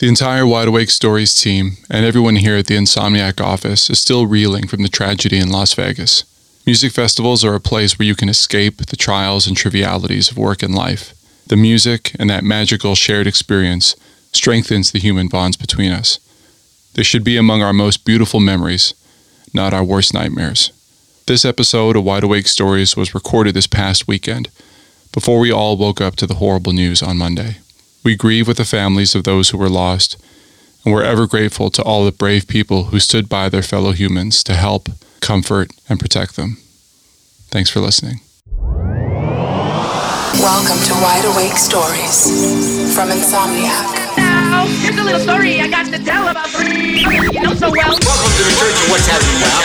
The entire Wide Awake Stories team and everyone here at the Insomniac office is still reeling from the tragedy in Las Vegas. Music festivals are a place where you can escape the trials and trivialities of work and life. The music and that magical shared experience strengthens the human bonds between us. They should be among our most beautiful memories, not our worst nightmares. This episode of Wide Awake Stories was recorded this past weekend, before we all woke up to the horrible news on Monday. We grieve with the families of those who were lost, and we're ever grateful to all the brave people who stood by their fellow humans to help, comfort, and protect them. Thanks for listening. Welcome to Wide Awake Stories from Insomniac. Now, here's a little story I got to tell about three you know so well. Welcome to the Church of What's Happening Now.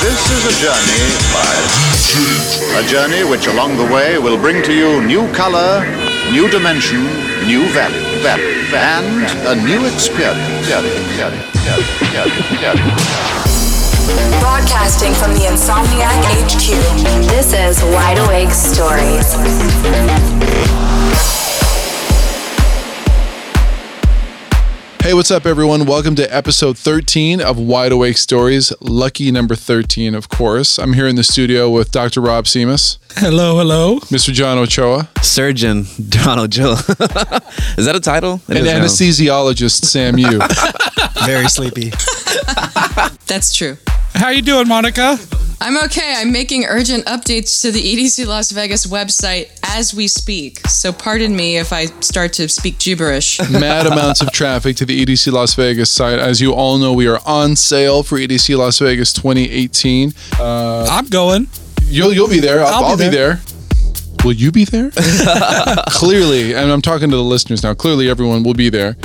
This is a journey by a journey which along the way will bring to you new color, new dimension, new value, value, and a new experience. Broadcasting from the Insomniac HQ. This is Wide Awake Stories. Hey, what's up, everyone? Welcome to episode 13 of Wide Awake Stories. Lucky number 13, of course. I'm here in the studio with Dr. Rob Seamus, Hello, hello. Mr. John Ochoa, Surgeon Donald Joe. is that a title? It and is now. anesthesiologist Sam Yu. Very sleepy. That's true. How you doing, Monica? I'm okay. I'm making urgent updates to the EDC Las Vegas website as we speak. So pardon me if I start to speak gibberish. Mad amounts of traffic to the EDC Las Vegas site. As you all know, we are on sale for EDC Las Vegas 2018. Uh, I'm going. you'll you'll be there. I'll, I'll be I'll be there. Will you be there? Clearly, and I'm talking to the listeners now. Clearly, everyone will be there.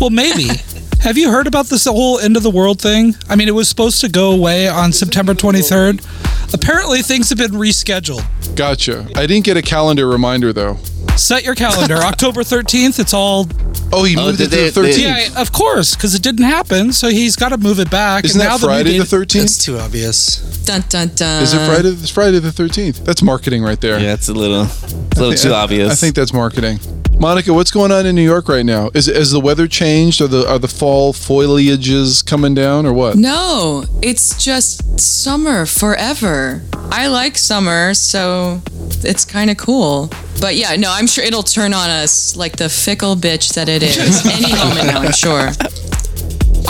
Well, maybe. Have you heard about this whole end of the world thing? I mean, it was supposed to go away on September 23rd. Apparently, things have been rescheduled. Gotcha. I didn't get a calendar reminder though. Set your calendar. October 13th, it's all. Oh, he oh, moved did it to they- the they- 13th. Yeah, of course, because it didn't happen. So he's got to move it back. Isn't and now that Friday new the 13th? It's too obvious. Dun dun dun. Is it Friday? It's Friday the 13th. That's marketing right there. Yeah, it's a little, it's a little too I- obvious. I think that's marketing. Monica, what's going on in New York right now? Is has the weather changed? Are the are the fall foliages coming down or what? No, it's just summer forever. I like summer, so it's kind of cool. But yeah, no, I'm sure it'll turn on us like the fickle bitch that it is any moment now, I'm sure.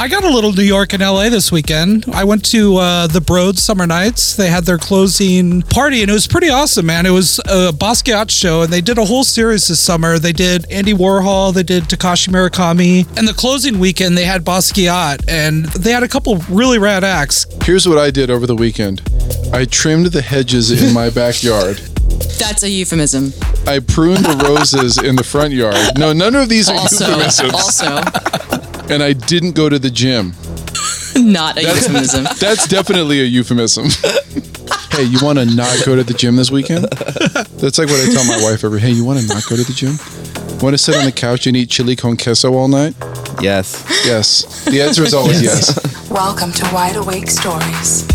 I got a little New York and LA this weekend. I went to uh, the Broad Summer Nights. They had their closing party, and it was pretty awesome, man. It was a Basquiat show, and they did a whole series this summer. They did Andy Warhol, they did Takashi Murakami, and the closing weekend they had Basquiat, and they had a couple really rad acts. Here's what I did over the weekend. I trimmed the hedges in my backyard. That's a euphemism. I pruned the roses in the front yard. No, none of these are Also, euphemisms. also And I didn't go to the gym. not a euphemism. That's definitely a euphemism. hey, you want to not go to the gym this weekend? That's like what I tell my wife every. Hey, you want to not go to the gym? Want to sit on the couch and eat chili con queso all night? yes. Yes. The answer is always yes. Welcome to Wide Awake Stories.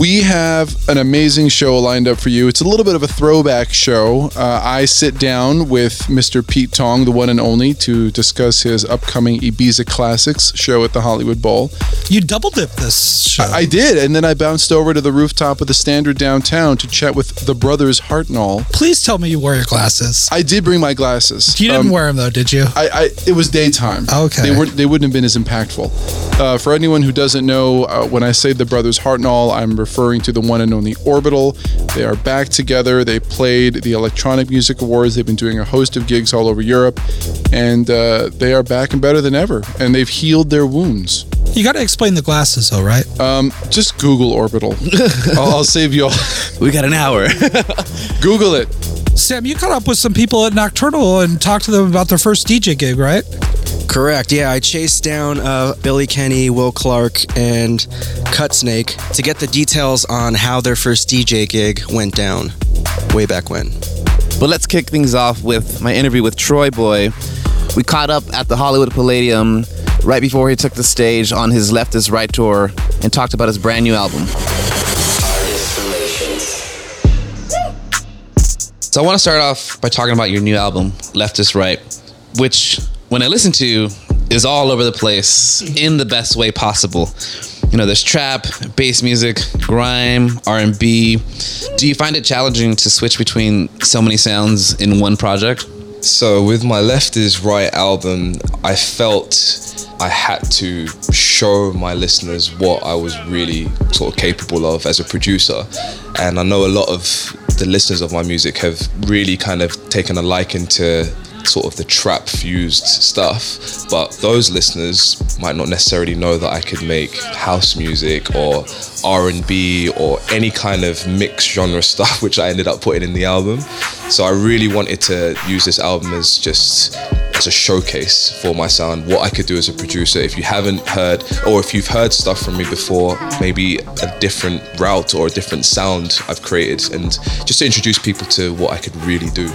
We have an amazing show lined up for you. It's a little bit of a throwback show. Uh, I sit down with Mr. Pete Tong, the one and only, to discuss his upcoming Ibiza Classics show at the Hollywood Bowl. You double dipped this show. I did, and then I bounced over to the rooftop of the Standard downtown to chat with the brothers Hartnoll. Please tell me you wore your glasses. I did bring my glasses. You didn't Um, wear them though, did you? I, I it was daytime. Okay. They weren't. They wouldn't have been as impactful. Uh, for anyone who doesn't know, uh, when I say the brothers Hartnoll, I'm referring to the one and only Orbital. They are back together. They played the Electronic Music Awards. They've been doing a host of gigs all over Europe, and uh, they are back and better than ever. And they've healed their wounds. You got to explain the glasses though, right? Um, just Google Orbital. I'll, I'll save you all. We got an hour. Google it. Sam, you caught up with some people at Nocturnal and talked to them about their first DJ gig, right? Correct. Yeah, I chased down uh, Billy Kenny, Will Clark, and Cut Snake to get the details on how their first DJ gig went down way back when. But let's kick things off with my interview with TroyBoi. We caught up at the Hollywood Palladium right before he took the stage on his Left is Right tour and talked about his brand new album. So I want to start off by talking about your new album, Left is Right, which when I listen to is all over the place mm-hmm. in the best way possible. You know, there's trap, bass music, grime, R&B. Do you find it challenging to switch between so many sounds in one project? So with my Left is Right album, I felt I had to show my listeners what I was really sort of capable of as a producer. And I know a lot of the listeners of my music have really kind of taken a liking to sort of the trap fused stuff but those listeners might not necessarily know that I could make house music or R&B or any kind of mixed genre stuff which I ended up putting in the album. So I really wanted to use this album as just as a showcase for my sound, what I could do as a producer. If you haven't heard, or if you've heard stuff from me before, maybe a different route or a different sound I've created, and just to introduce people to what I could really do.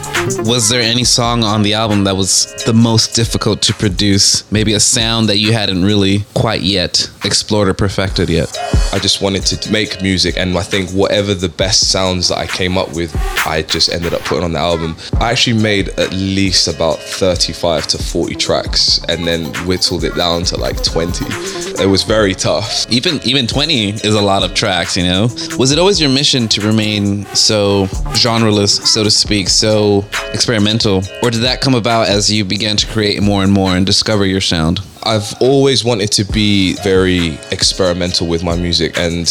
Was there any song on the album that was the most difficult to produce? Maybe a sound that you hadn't really quite yet explored or perfected yet? I just wanted to make music, and I think whatever the best sounds that I came up with, I just ended up putting on the album. I actually made at least about 35 35 to 40 tracks and then whittled it down to like 20. It was very tough. Even even 20 is a lot of tracks, you know. Was it always your mission to remain so genreless, so to speak, so experimental, or did that come about as you began to create more and more and discover your sound? I've always wanted to be very experimental with my music and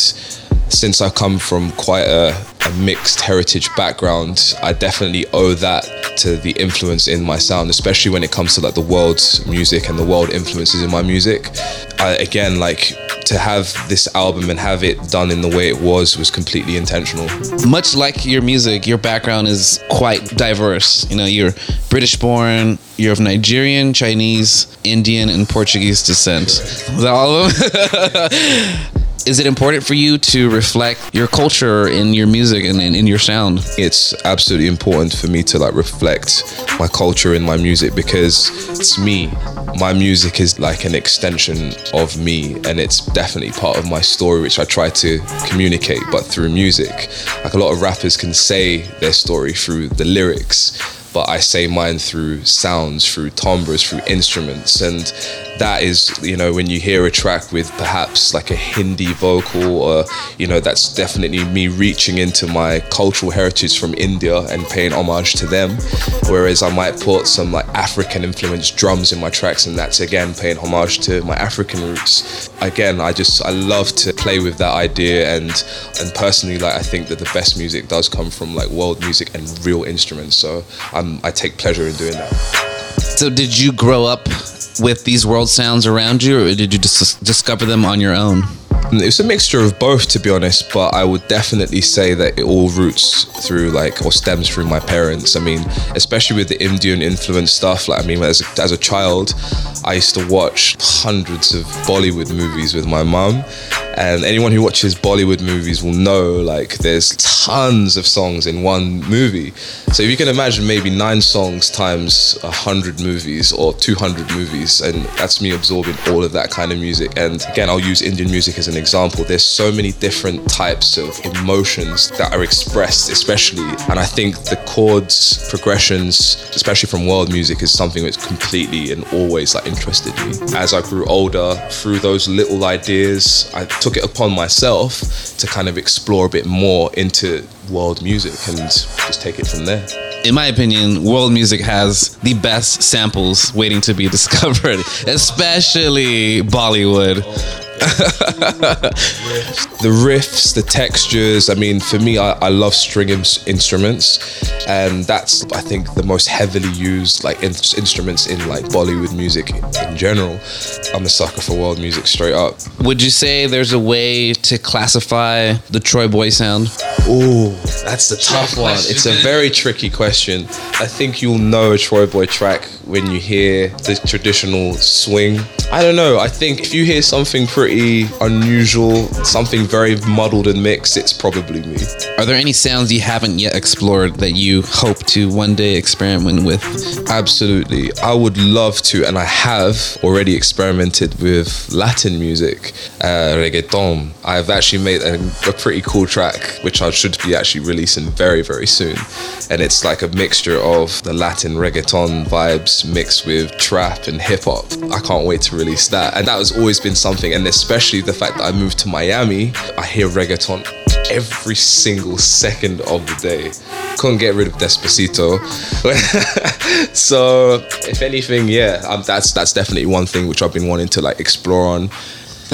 since I come from quite a, a, mixed heritage background, I definitely owe that to the influence in my sound, especially when it comes to like the world's music and the world influences in my music. I, again, like to have this album and have it done in the way it was was completely intentional. Much like your music, your background is quite diverse. You know, you're British born, you're of Nigerian, Chinese, Indian, and Portuguese descent. Was that all of them? is it important for you to reflect your culture in your music and in, in, your sound? It's absolutely important for me to like reflect my culture in my music because it's me. My music is like an extension of me and it's definitely part of my story which I try to communicate but through music. Like a lot of rappers can say their story through the lyrics but I say mine through sounds, through timbres, through instruments. And that is, you know, when you hear a track with perhaps like a Hindi vocal, or, you know, that's definitely me reaching into my cultural heritage from India and paying homage to them. Whereas I might put some like African influenced drums in my tracks, and that's again paying homage to my African roots. Again, I just, I love to play with that idea. And, and personally, like, I think that the best music does come from like world music and real instruments. So I'm um, I take pleasure in doing that. So, did you grow up with these world sounds around you, or did you just discover them on your own? It's a mixture of both, to be honest, but I would definitely say that it all roots through, like, or stems through my parents. I mean, especially with the Indian influence stuff. Like, I mean, as a, as a child, I used to watch hundreds of Bollywood movies with my mum, and anyone who watches Bollywood movies will know like there's tons of songs in one movie. So if you can imagine maybe nine songs times a hundred movies or 200 movies, and that's me absorbing all of that kind of music. And again, I'll use Indian music as an example. There's so many different types of emotions that are expressed, especially. And I think the chords, progressions, especially from world music, is something that's completely and always like interested me. As I grew older, through those little ideas, I took it upon myself to kind of explore a bit more into world music and just take it from there. In my opinion, world music has the best samples waiting to be discovered, especially Bollywood. Oh. the riffs, the textures. I mean, for me, I, I love string instruments, and that's I think the most heavily used like in- instruments in like Bollywood music in general. I'm a sucker for world music, straight up. Would you say there's a way to classify the TroyBoi sound? Oh, that's the tough one. It's a very tricky question. I think you'll know a TroyBoi track when you hear the traditional swing. I don't know. I think if you hear something pretty unusual, something very muddled and mixed, it's probably me. Are there any sounds you haven't yet explored that you hope to one day experiment with? Absolutely. I would love to, and I have already experimented with Latin music, uh, reggaeton. I've actually made a, a pretty cool track, which I should be actually releasing very, very soon. And it's like a mixture of the Latin reggaeton vibes mixed with trap and hip hop. I can't wait to release that. And that has always been something, and especially the fact that I moved to Miami, I hear reggaeton every single second of the day. Couldn't get rid of Despacito. so, if anything, yeah, um, that's that's definitely one thing which I've been wanting to like explore on.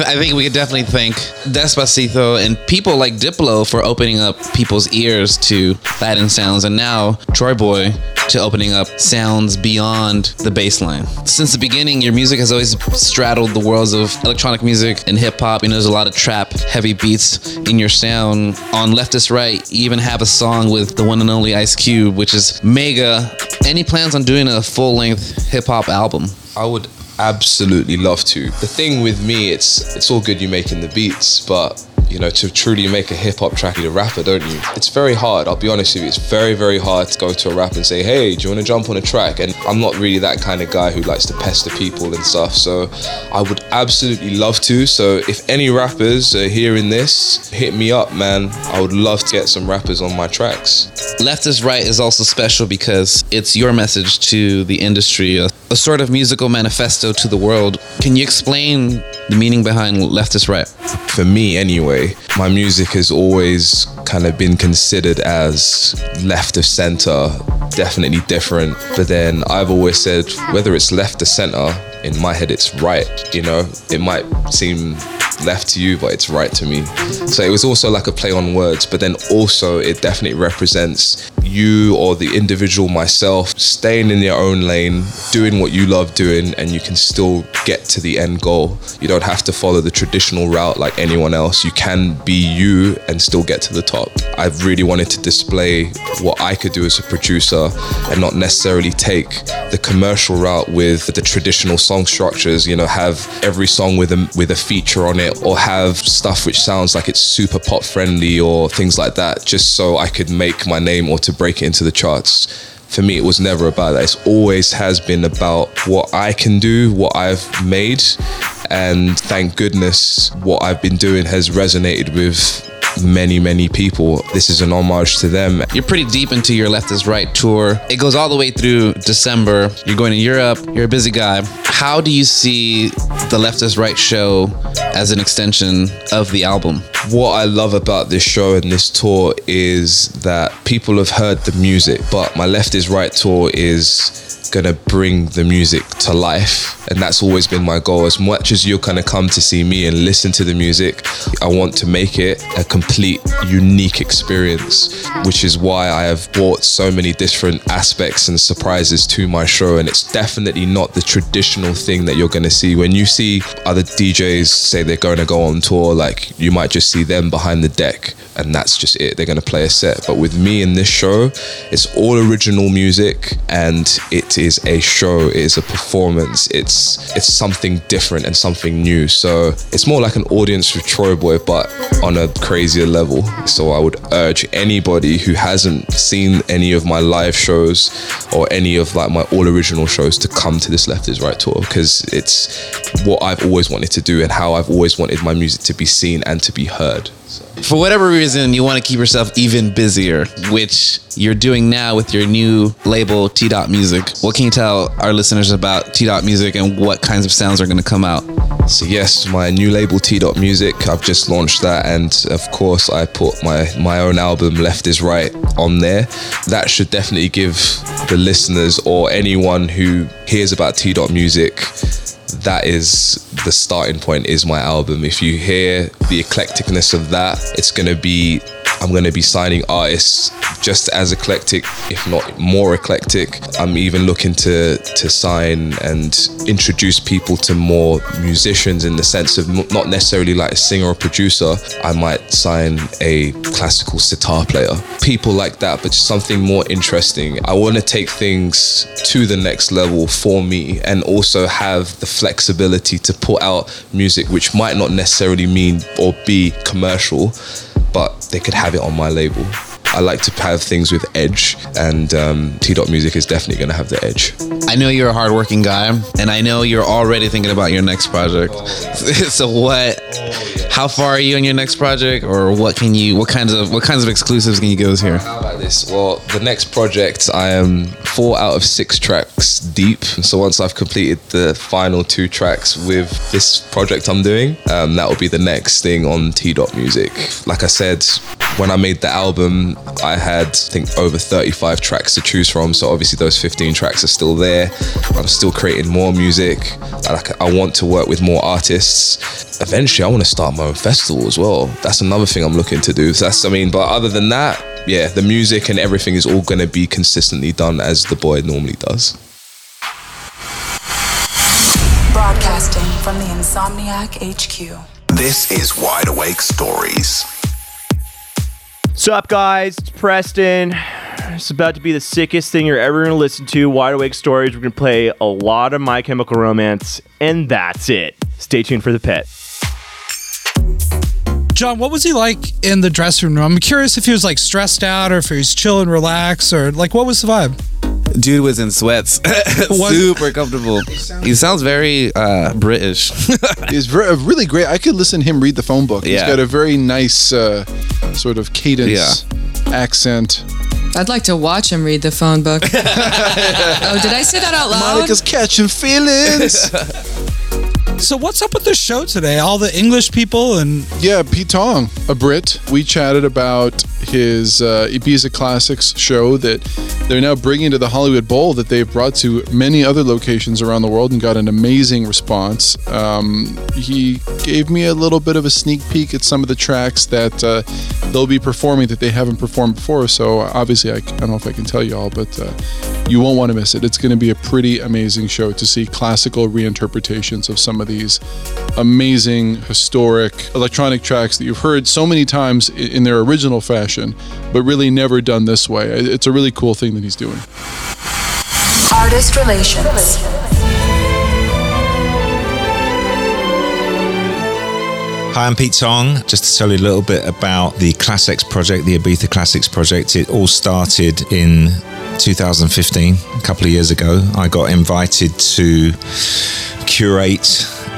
I think we could definitely thank Despacito and people like Diplo for opening up people's ears to Latin sounds, and now TroyBoi to opening up sounds beyond the baseline. Since the beginning, your music has always straddled the worlds of electronic music and hip hop. You know, there's a lot of trap, heavy beats in your sound. On Left is Right, you even have a song with the one and only Ice Cube, which is mega. Any plans on doing a full length hip hop album? I would absolutely love to. The thing with me, it's it's all good you making the beats, but you know, to truly make a hip hop track, you're a rapper, don't you? It's very hard. I'll be honest with you. It's very, very hard to go to a rapper and say, "Hey, do you want to jump on a track?" And I'm not really that kind of guy who likes to pester people and stuff. So I would absolutely love to. So if any rappers are hearing this, hit me up, man. I would love to get some rappers on my tracks. Left is Right is also special because it's your message to the industry, a, a sort of musical manifesto to the world. Can you explain the meaning behind Left is Right? For me, anyway, my music has always kind of been considered as left of center, definitely different. But then I've always said whether it's left or center, in my head it's right. You know, it might seem left to you, but it's right to me. So it was also like a play on words, but then also it definitely represents you or the individual myself staying in your own lane, doing what you love doing, and you can still get to the end goal. You don't have to follow the traditional route like anyone else. You can be you and still get to the top. I've really wanted to display what I could do as a producer and not necessarily take the commercial route with the traditional song structures, you know, have every song with a with a feature on it or have stuff which sounds like it's super pop friendly or things like that just so I could make my name or to break it into the charts for me, it was never about that. It always has been about what I can do, what I've made. And thank goodness what I've been doing has resonated with many, many people. This is an homage to them. You're pretty deep into your Left is Right tour. It goes all the way through December. You're going to Europe. You're a busy guy. How do you see the Left is Right show as an extension of the album? What I love about this show and this tour is that people have heard the music, but my Left is Right tour is gonna bring the music to life and that's always been my goal. As much as you're gonna come to see me and listen to the music i want to make it a complete unique experience which is why i have brought so many different aspects and surprises to my show. And it's definitely not the traditional thing that you're gonna see. When you see other djs say they're to go on tour like you might just see them behind the deck and that's just it. They're to play a set. But with me in this show it's all original music and it is a show it is a performance it's it's something different and something new. So it's more like an audience with TroyBoi but on a crazier level. So i would urge anybody who hasn't seen any of my live shows or any of like my all original shows to come to this left is right tour because it's what i've always wanted to do and how i've always wanted my music to be seen and to be heard For whatever reason, you want to keep yourself even busier, which you're doing now with your new label, T Dot Music. What can you tell our listeners about T Dot Music and what kinds of sounds are going to come out? So yes, my new label T Dot Music. I've just launched that, and of course, I put my my own album Left Is Right on there. That should definitely give the listeners or anyone who hears about T Dot Music that is the starting point is my album. If you hear the eclecticness of that it's going to be I'm going to be signing artists just as eclectic, if not more eclectic. I'm even looking to to sign and introduce people to more musicians in the sense of not necessarily like a singer or producer. I might sign a classical sitar player, people like that, but just something more interesting. I want to take things to the next level for me and also have the flexibility to put out music which might not necessarily mean or be commercial, they could have it on my label. I like to have things with edge, and um, T Dot Music is definitely going to have the edge. I know you're a hardworking guy, and I know you're already thinking about your next project. so what? How far are you in your next project, or what can you? What kinds of what kinds of exclusives can you give us here? How about this? Well, the next project, I am four out of six tracks deep. So once I've completed the final two tracks with this project I'm doing, um, that will be the next thing on T Dot Music. Like I said, when I made the album, I had I think over 35 tracks to choose from. So obviously those 15 tracks are still there. I'm still creating more music. I, I want to work with more artists. Eventually, I want to start my own festival as well. That's another thing I'm looking to do. So that's I mean, but other than that, yeah, the music and everything is all going to be consistently done as the boy normally does. Broadcasting from the Insomniac HQ. This is Wide Awake Stories. What's up, guys? It's Preston. It's about to be the sickest thing you're ever going to listen to. Wide Awake Stories. We're going to play a lot of My Chemical Romance, and that's it. Stay tuned for the pit. John, what was he like in the dressing room? I'm curious if he was like stressed out or if he was chill and relaxed or like what was the vibe? Dude was in sweats, super comfortable. He sounds very uh, British. He's very, really great. I could listen to him read the phone book. He's got a very nice uh, sort of cadence, accent. I'd like to watch him read the phone book. oh, did I say that out loud? Monica's catching feelings. So what's up with the show today? All the English people and yeah, Pete Tong, a Brit. We chatted about his uh, Ibiza Classics show that they're now bringing to the Hollywood Bowl that they've brought to many other locations around the world and got an amazing response. Um, he gave me a little bit of a sneak peek at some of the tracks that uh, they'll be performing that they haven't performed before. So obviously, I, I don't know if I can tell you all, but uh, you won't want to miss it. It's going to be a pretty amazing show to see classical reinterpretations of some of these amazing historic electronic tracks that you've heard so many times in their original fashion, but really never done this way. It's a really cool thing that he's doing. Artist Relations. Hi, I'm Pete Tong. Just to tell you a little bit about the Classics project, the Ibiza Classics project. It all started in 2015, a couple of years ago. I got invited to curate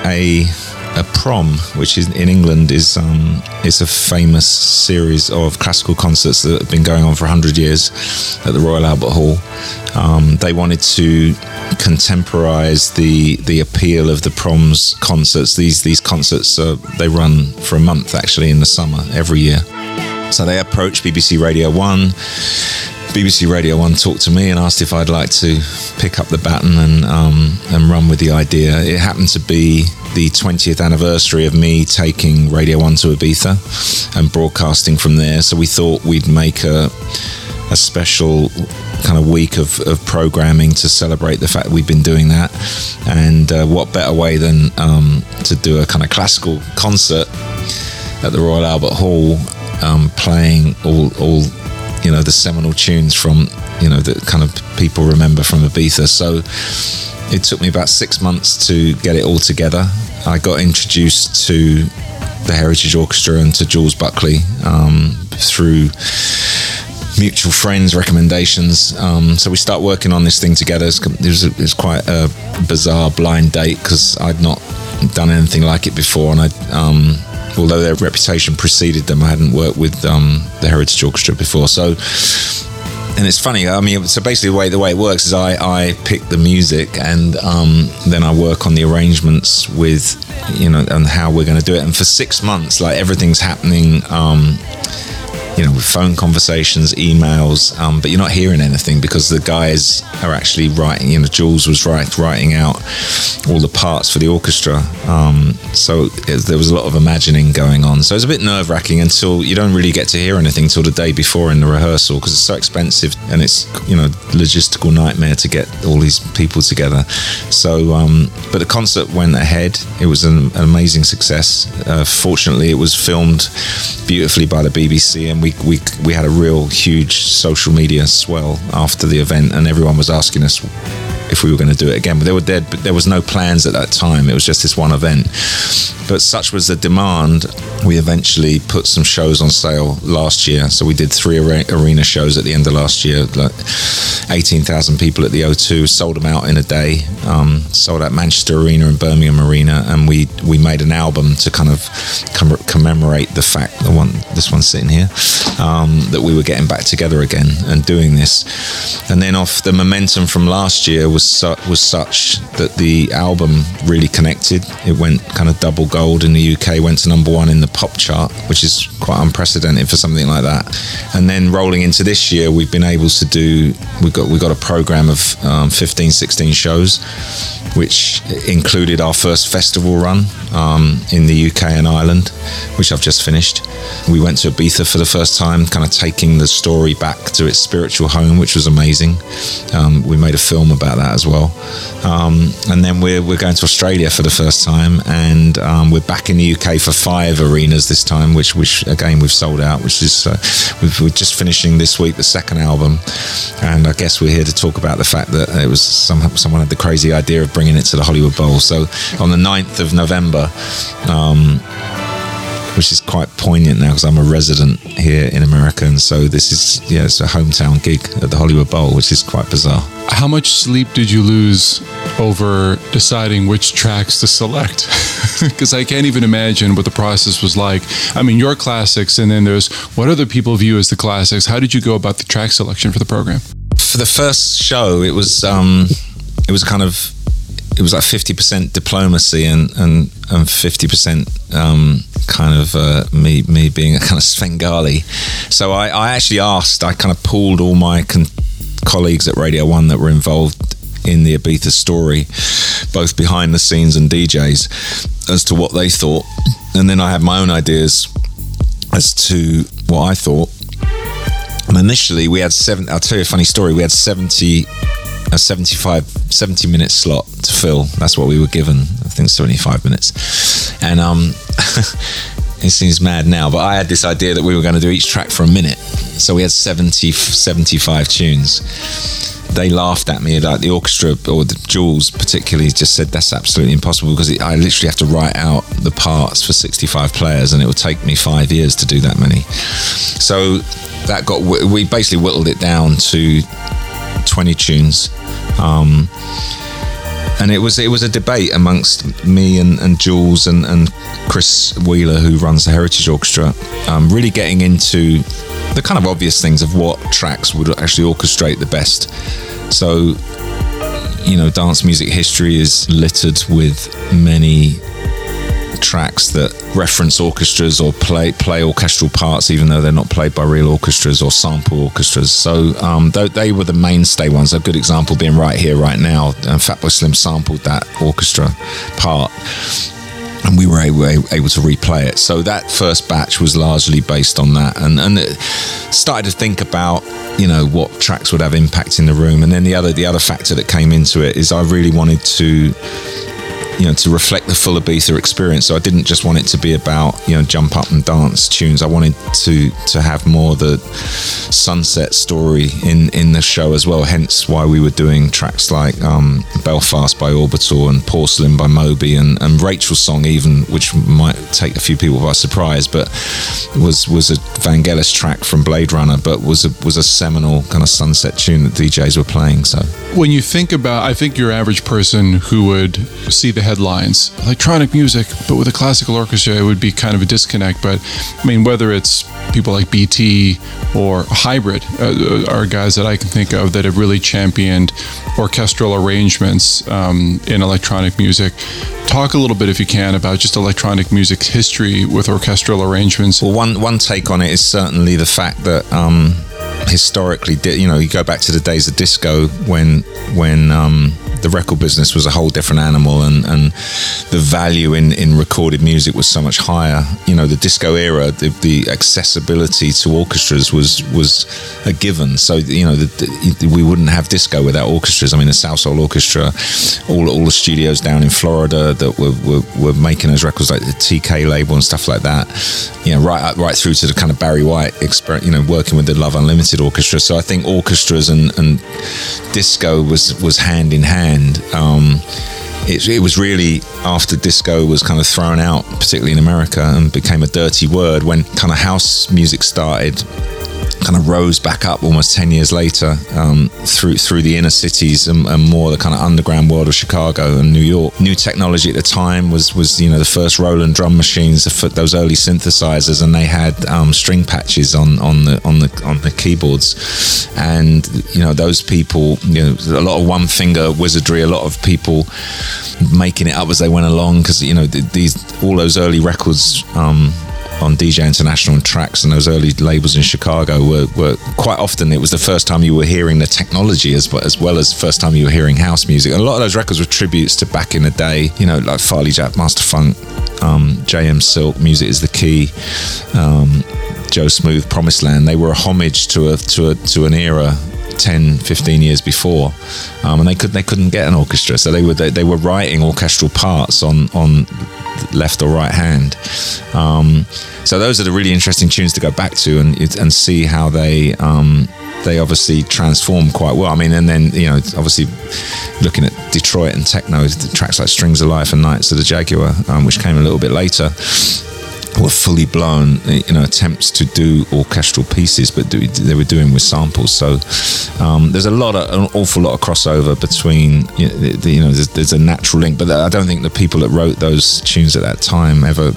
a a prom, which is in England is um, is a famous series of classical concerts that have been going on for 100 years at the Royal Albert Hall. Um, they wanted to contemporize the the appeal of the proms concerts. These these concerts uh, they run for a month actually in the summer every year. So they approached BBC Radio One. BBC Radio One talked to me and asked if I'd like to pick up the baton and um, and run with the idea. It happened to be the 20th anniversary of me taking Radio One to Ibiza and broadcasting from there. So we thought we'd make a a special kind of week of, of programming to celebrate the fact we've been doing that. And uh, what better way than um, to do a kind of classical concert at the Royal Albert Hall, um, playing all, all you know the seminal tunes from you know that kind of people remember from Ibiza. So it took me about six months to get it all together. I got introduced to the Heritage Orchestra and to Jules Buckley um, through mutual friends recommendations um, so we start working on this thing together it was, it was quite a bizarre blind date because i'd not done anything like it before and i um, although their reputation preceded them i hadn't worked with um, the heritage orchestra before so and it's funny. I mean, so basically, the way the way it works is I I pick the music and um, then I work on the arrangements with you know and how we're going to do it. And for six months, like everything's happening. Um, you know, with phone conversations, emails, um, but you're not hearing anything because the guys are actually writing. You know, Jules was writing out all the parts for the orchestra. Um, so it, there was a lot of imagining going on. So it's a bit nerve wracking until you don't really get to hear anything till the day before in the rehearsal because it's so expensive and it's you know logistical nightmare to get all these people together. So, um, but the concert went ahead. It was an, an amazing success. Uh, fortunately, it was filmed beautifully by the BBC, and we we we had a real huge social media swell after the event, and everyone was asking us if we were going to do it again. But there were there, but there was no plans at that time. It was just this one event. But such was the demand, we eventually put some shows on sale last year. So we did three arena shows at the end of last year, like 18,000 people at the O2, sold them out in a day, um, sold out Manchester Arena and Birmingham Arena, and we we made an album to kind of com- commemorate the fact the one this one's sitting here um, that we were getting back together again and doing this, and then off the momentum from last year was su- was such that the album really connected. It went kind of double gold in the UK, went to number one in the pop chart, which is quite unprecedented for something like that. And then rolling into this year, we've been able to do we've got we got a program of um, 15, 16 shows, which included our first festival run um, in the UK and Ireland, which I've just finished. We went to Ibiza for the first time, kind of taking the story back to its spiritual home, which was amazing. Um, we made a film about that as well. Um, and then we're, we're going to Australia for the first time, and um, we're back in the UK for five arenas this time, which, which again, we've sold out, which is, uh, we've, we're just finishing this week the second album. And I guess we're here to talk about the fact that it was some, someone had the crazy idea of bringing it to the Hollywood Bowl. So on the 9th of November, um, which is quite poignant now because I'm a resident here in America, and so this is yeah, it's a hometown gig at the Hollywood Bowl, which is quite bizarre. How much sleep did you lose over deciding which tracks to select? Because I can't even imagine what the process was like. I mean, your classics, and then there's what other people view as the classics. How did you go about the track selection for the program? For the first show, it was um, it was kind of it was like fifty percent diplomacy and and and fifty percent um, kind of uh, me me being a kind of Svengali. So I, I actually asked. I kind of pulled all my con- colleagues at Radio One that were involved in the Ibiza story, both behind the scenes and DJs, as to what they thought, and then I had my own ideas as to what I thought. And initially, we had seven. I'll tell you a funny story. We had seventy a 75 70 minute slot to fill that's what we were given i think 75 minutes and um it seems mad now but i had this idea that we were going to do each track for a minute. So we had 70 75 tunes. They laughed at me like the orchestra or the Jules particularly just said that's absolutely impossible because it, I literally have to write out the parts for 65 players and it would take me five years to do that many. So that got we basically whittled it down to 20 tunes. Um, and it was it was a debate amongst me and, and Jules and, and Chris Wheeler who runs the Heritage Orchestra um, really getting into the kind of obvious things of what tracks would actually orchestrate the best. So you know dance music history is littered with many tracks that reference orchestras or play play orchestral parts, even though they're not played by real orchestras or sample orchestras. So um, they, they were the mainstay ones. A good example being right here, right now. And Fatboy Slim sampled that orchestra part. And we were able, able to replay it. So that first batch was largely based on that, and and it started to think about you know what tracks would have impact in the room. And then the other the other factor that came into it is I really wanted to you know to reflect the full Ibiza experience. So I didn't just want it to be about you know jump up and dance tunes. I wanted to to have more the sunset story in in the show as well. Hence why we were doing tracks like um, Belfast by Orbital and Porcelain by Moby and and Rachel's song even, which might take a few people by surprise, but was was a Vangelis track from Blade Runner, but was a was a seminal kind of sunset tune that DJs were playing. So when you think about, I think your average person who would see the headlines, electronic music, but with a classical orchestra, it would be kind of a disconnect. But I mean, whether it's people like BT or Hybrid uh, are guys that I can think of that have really championed orchestral arrangements um, in electronic music. Talk a little bit, if you can, about just electronic music's history with orchestral arrangements. Well, one one take on it is certainly the fact that um, historically, you know, you go back to the days of disco when when um, the record business was a whole different animal, and, and the value in, in recorded music was so much higher. You know, the disco era, the, the accessibility to orchestras was was a given. So you know, the, the, we wouldn't have disco without orchestras. I mean, the Salsoul Orchestra, all all the studios down in Florida that were, were, were making those records, like the TK label and stuff like that. You know, right up, right through to the kind of Barry White, exper- you know, working with the Love Unlimited Orchestra. So I think orchestras and, and disco was was hand in hand. Um, it, it, was really after disco was kind of thrown out, particularly in America, and became a dirty word when kind of house music started kind of rose back up almost 10 years later um, through through the inner cities and, and, more the kind of underground world of Chicago and New York. New technology at the time was was you know the first Roland drum machines, those early synthesizers, and they had um, string patches on on the on the on the keyboards, and you know those people, you know, a lot of one finger wizardry, a lot of people making it up as they went along because you know these all those early records. Um, on DJ International and Trax and those early labels in Chicago were, were quite often it was the first time you were hearing the technology as well as well as first time you were hearing house music. And a lot of those records were tributes to back in the day, you know, like Farley Jackmaster Funk, um, JM Silk, Music is the Key, um, Joe Smooth, Promised Land. They were a homage to a to a to an era 10 15 years before um, and they could they couldn't get an orchestra so they were they, they were writing orchestral parts on on left or right hand um, so those are the really interesting tunes to go back to and and see how they um, they obviously transform quite well. I mean, and then you know, obviously looking at Detroit and techno, tracks like Strings of Life and Knights of the Jaguar, um, which came a little bit later were fully blown, you know, attempts to do orchestral pieces, but do, they were doing with samples. So um, there's a lot of an awful lot of crossover between, you know, the, you know there's, there's, a natural link. But I don't think the people that wrote those tunes at that time ever,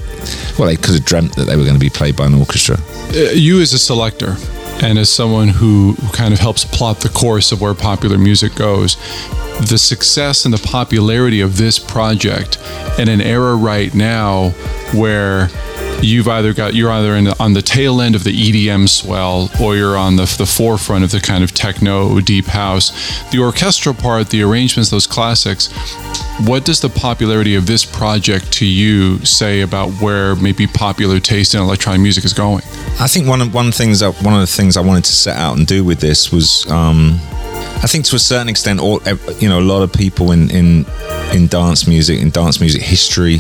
well, they could have dreamt that they were going to be played by an orchestra. Uh, you as a selector. And as someone who kind of helps plot the course of where popular music goes, the success and the popularity of this project in an era right now where you've either got you're either in, on the tail end of the EDM swell or you're on the, the forefront of the kind of techno deep house. The orchestral part, the arrangements, those classics. What does the popularity of this project to you say about where maybe popular taste in electronic music is going? I think one of one things that, one of the things I wanted to set out and do with this was um, I think to a certain extent, all you know, a lot of people in in in dance music, in dance music history,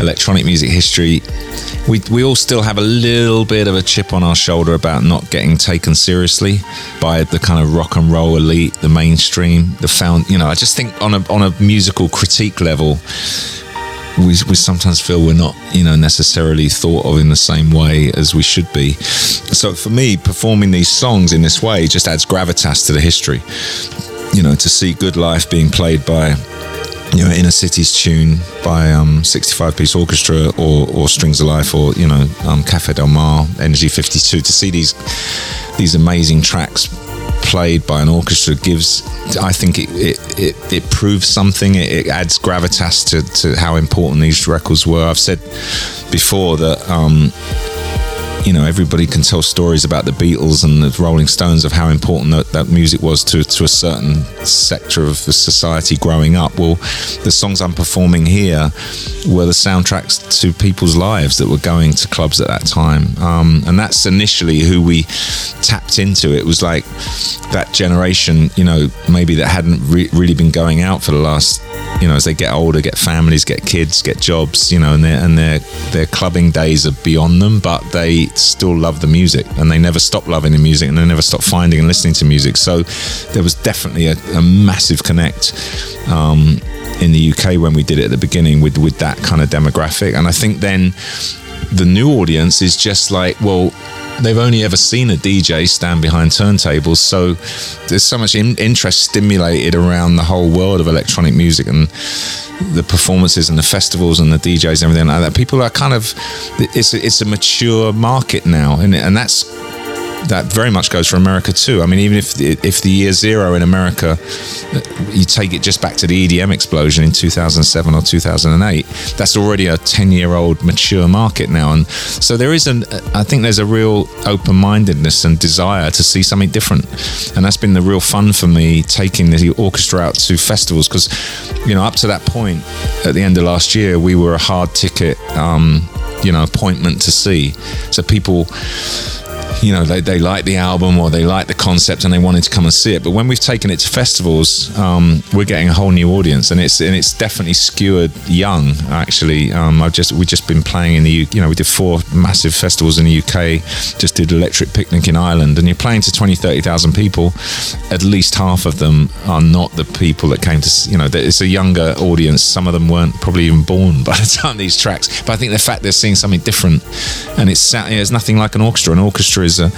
electronic music history, we we all still have a little bit of a chip on our shoulder about not getting taken seriously by the kind of rock and roll elite, the mainstream, the found. You know, I just think on a on a musical critique level we, we sometimes feel we're not, you know, necessarily thought of in the same way as we should be. So for me, performing these songs in this way just adds gravitas to the history. You know, to see Good Life being played by you know, Inner City's tune by um, 65 piece orchestra or, or Strings of Life or, you know, um, Cafe Del Mar, Energy 52, to see these these amazing tracks played by an orchestra gives I think it it, it, it proves something. It, it, adds gravitas to, to how important these records were. I've said before that um, you know everybody can tell stories about the Beatles and the Rolling Stones of how important that, that music was to, to a certain sector of the society growing up. Well, the songs I'm performing here were the soundtracks to people's lives that were going to clubs at that time, um, and that's initially who we tapped into. It was like that generation, you know, maybe that hadn't re- really been going out for the last you know, as they get older, get families, get kids, get jobs, you know, and their and their their clubbing days are beyond them, but they still love the music and they never stop loving the music and they never stop finding and listening to music. So there was definitely a, a massive connect. Um, in the UK when we did it at the beginning with with that kind of demographic and I think then the new audience is just like well they've only ever seen a DJ stand behind turntables. So there's so much in- interest stimulated around the whole world of electronic music and the performances and the festivals and the DJs and everything like that. People are kind of it's a, it's a mature market now, and that's that very much goes for America too. I mean, even if the, if the year zero in America, uh, you take it just back to the EDM explosion in 2007 or 2008, that's already a 10 year old mature market now. And so there is an, I think there's a real open mindedness and desire to see something different. And that's been the real fun for me taking the orchestra out to festivals because, you know, up to that point at the end of last year, we were a hard ticket, um, you know, appointment to see. So people, you know, they, they like the album or they like the concept and they wanted to come and see it. But when we've taken it to festivals, um, we're getting a whole new audience, and it's and it's definitely skewered young. Actually, um, I've just we've just been playing in the U- you know we did four massive festivals in the UK, just did Electric Picnic in Ireland, and you're playing to 20, 30,000 people. At least half of them are not the people that came to you know. It's a younger audience. Some of them weren't probably even born by the time these tracks. But I think the fact they're seeing something different, and it's it's nothing like an orchestra. An orchestra is a,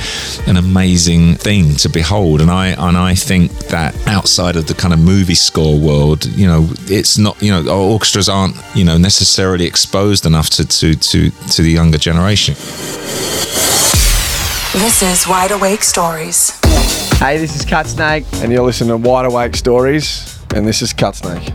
an amazing thing to behold, and I and I think that outside of the kind of movie score world, you know, it's not you know orchestras aren't you know necessarily exposed enough to to to, to the younger generation. This is Wide Awake Stories. Hey, this is Cut Snake, and you're listening to Wide Awake Stories, and this is Cut Snake.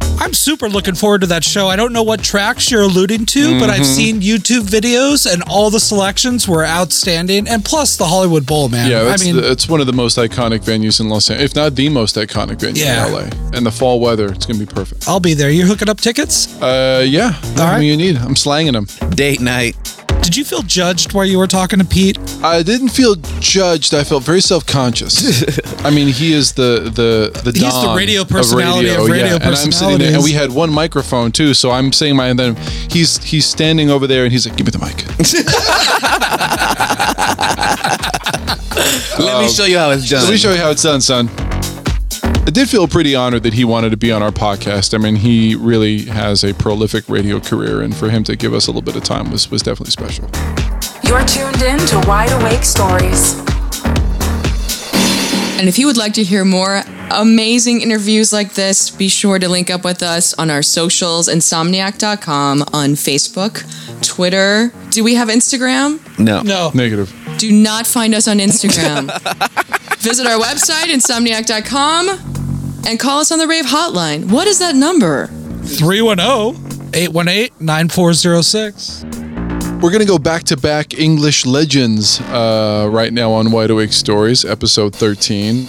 I'm super looking forward to that show. I don't know what tracks you're alluding to, but I've Mhm. seen YouTube videos and all the selections were outstanding. And plus the Hollywood Bowl, man. Yeah, I that's mean, the, it's one of the most iconic venues in Los Angeles, if not the most iconic venue Yeah. in LA. And the fall weather, it's gonna be perfect. I'll be there. You're hooking up tickets? Uh, yeah, everything you need. I'm slanging them. Date night. Did you feel judged while you were talking to Pete? I didn't feel judged. I felt very self conscious. I mean, he is the the the He's the Don radio personality of radio yeah. And I'm sitting there, and we had one microphone too. So I'm saying my, and then he's he's standing over there, and he's like, "Give me the mic." Let me um, show you how it's done. Let me show you how it's done, son. I did feel pretty honored that he wanted to be on our podcast. I mean, he really has a prolific radio career, and for him to give us a little bit of time was was definitely special. You're tuned in to Wide Awake Stories. And if you would like to hear more amazing interviews like this, be sure to link up with us on our socials, insomniac.com, on Facebook, Twitter. Do we have Instagram? No. No. Negative. Do not find us on Instagram. Visit our website, insomniac.com, and call us on the Rave Hotline. What is that number? 310 818 9406. We're going to go back to back English legends uh, right now on Wide Awake Stories, episode 13.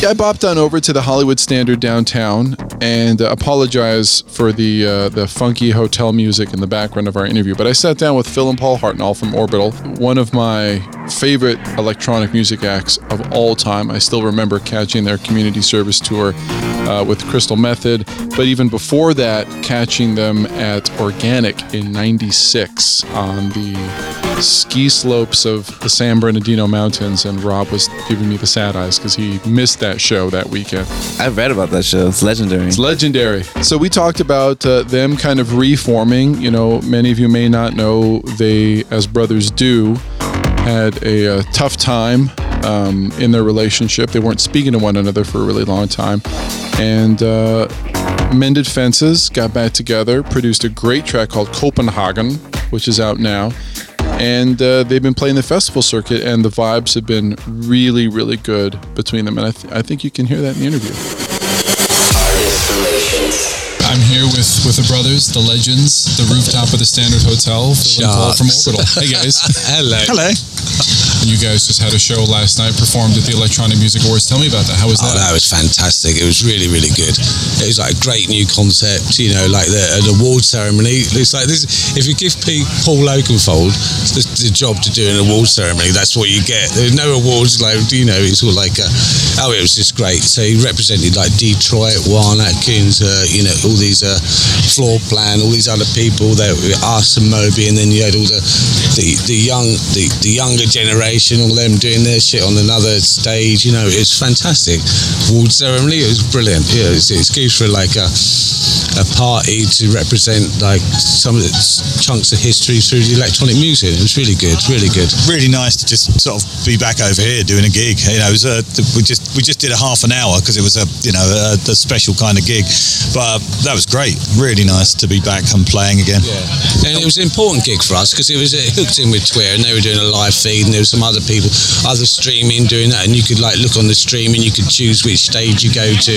Yeah, I bopped on over to the Hollywood Standard downtown and uh, apologize for the uh, the funky hotel music in the background of our interview. But I sat down with Phil and Paul Hartnoll from Orbital, one of my favorite electronic music acts of all time. I still remember catching their community service tour uh, with Crystal Method, but even before that, catching them at Organic in '96 on the ski slopes of the San Bernardino Mountains, and Rob was giving me the sad eyes because he missed that show that weekend. I've read about that show. It's legendary. It's legendary. So we talked about uh, them kind of reforming. You know, many of you may not know they, as brothers do, had a, uh tough time um, in their relationship. They weren't speaking to one another for a really long time, and uh, mended fences. Got back together, produced a great track called Copenhagen, which is out now. And uh, they've been playing the festival circuit, and the vibes have been really, really good between them. And I, th- I think you can hear that in the interview. I'm here with with the brothers, the legends, the rooftop of the Standard Hotel, Phil and Paul from Orbital. Hey guys. Hello. Hello. You guys just had a show last night, performed at the Electronic Music Awards. Tell me about that. How was Oh, that? that was fantastic. It was really, really good. It was like a great new concept, you know, like the an award ceremony. It's like this. If you give P- Paul Oakenfold the, the job to do an award ceremony, that's what you get. There's no awards, like you know, it's all like, a, oh, it was just great. So he represented like Detroit, Juan Atkins, uh, you know, all these uh, floor plan, all these other people. Were us and Moby, and then you had all the the, the young the, the younger generation, all them doing their shit on another stage. You know, it's fantastic. Award ceremony, it was brilliant. Yeah, it's, it's good for like a a party to represent like some of the chunks of history through the electronic music. It was really good, really good. really nice to just sort of be back over here doing a gig. You know, it was a, we just we just did a half an hour because it was a you know a, a special kind of gig, but that was great. Really nice to be back and playing again. Yeah. And it was an important gig for us because it was it hooked in with Twitter and they were doing a live feed and there were some other people, other streaming doing that and you could like look on the stream and you could choose which stage you go to.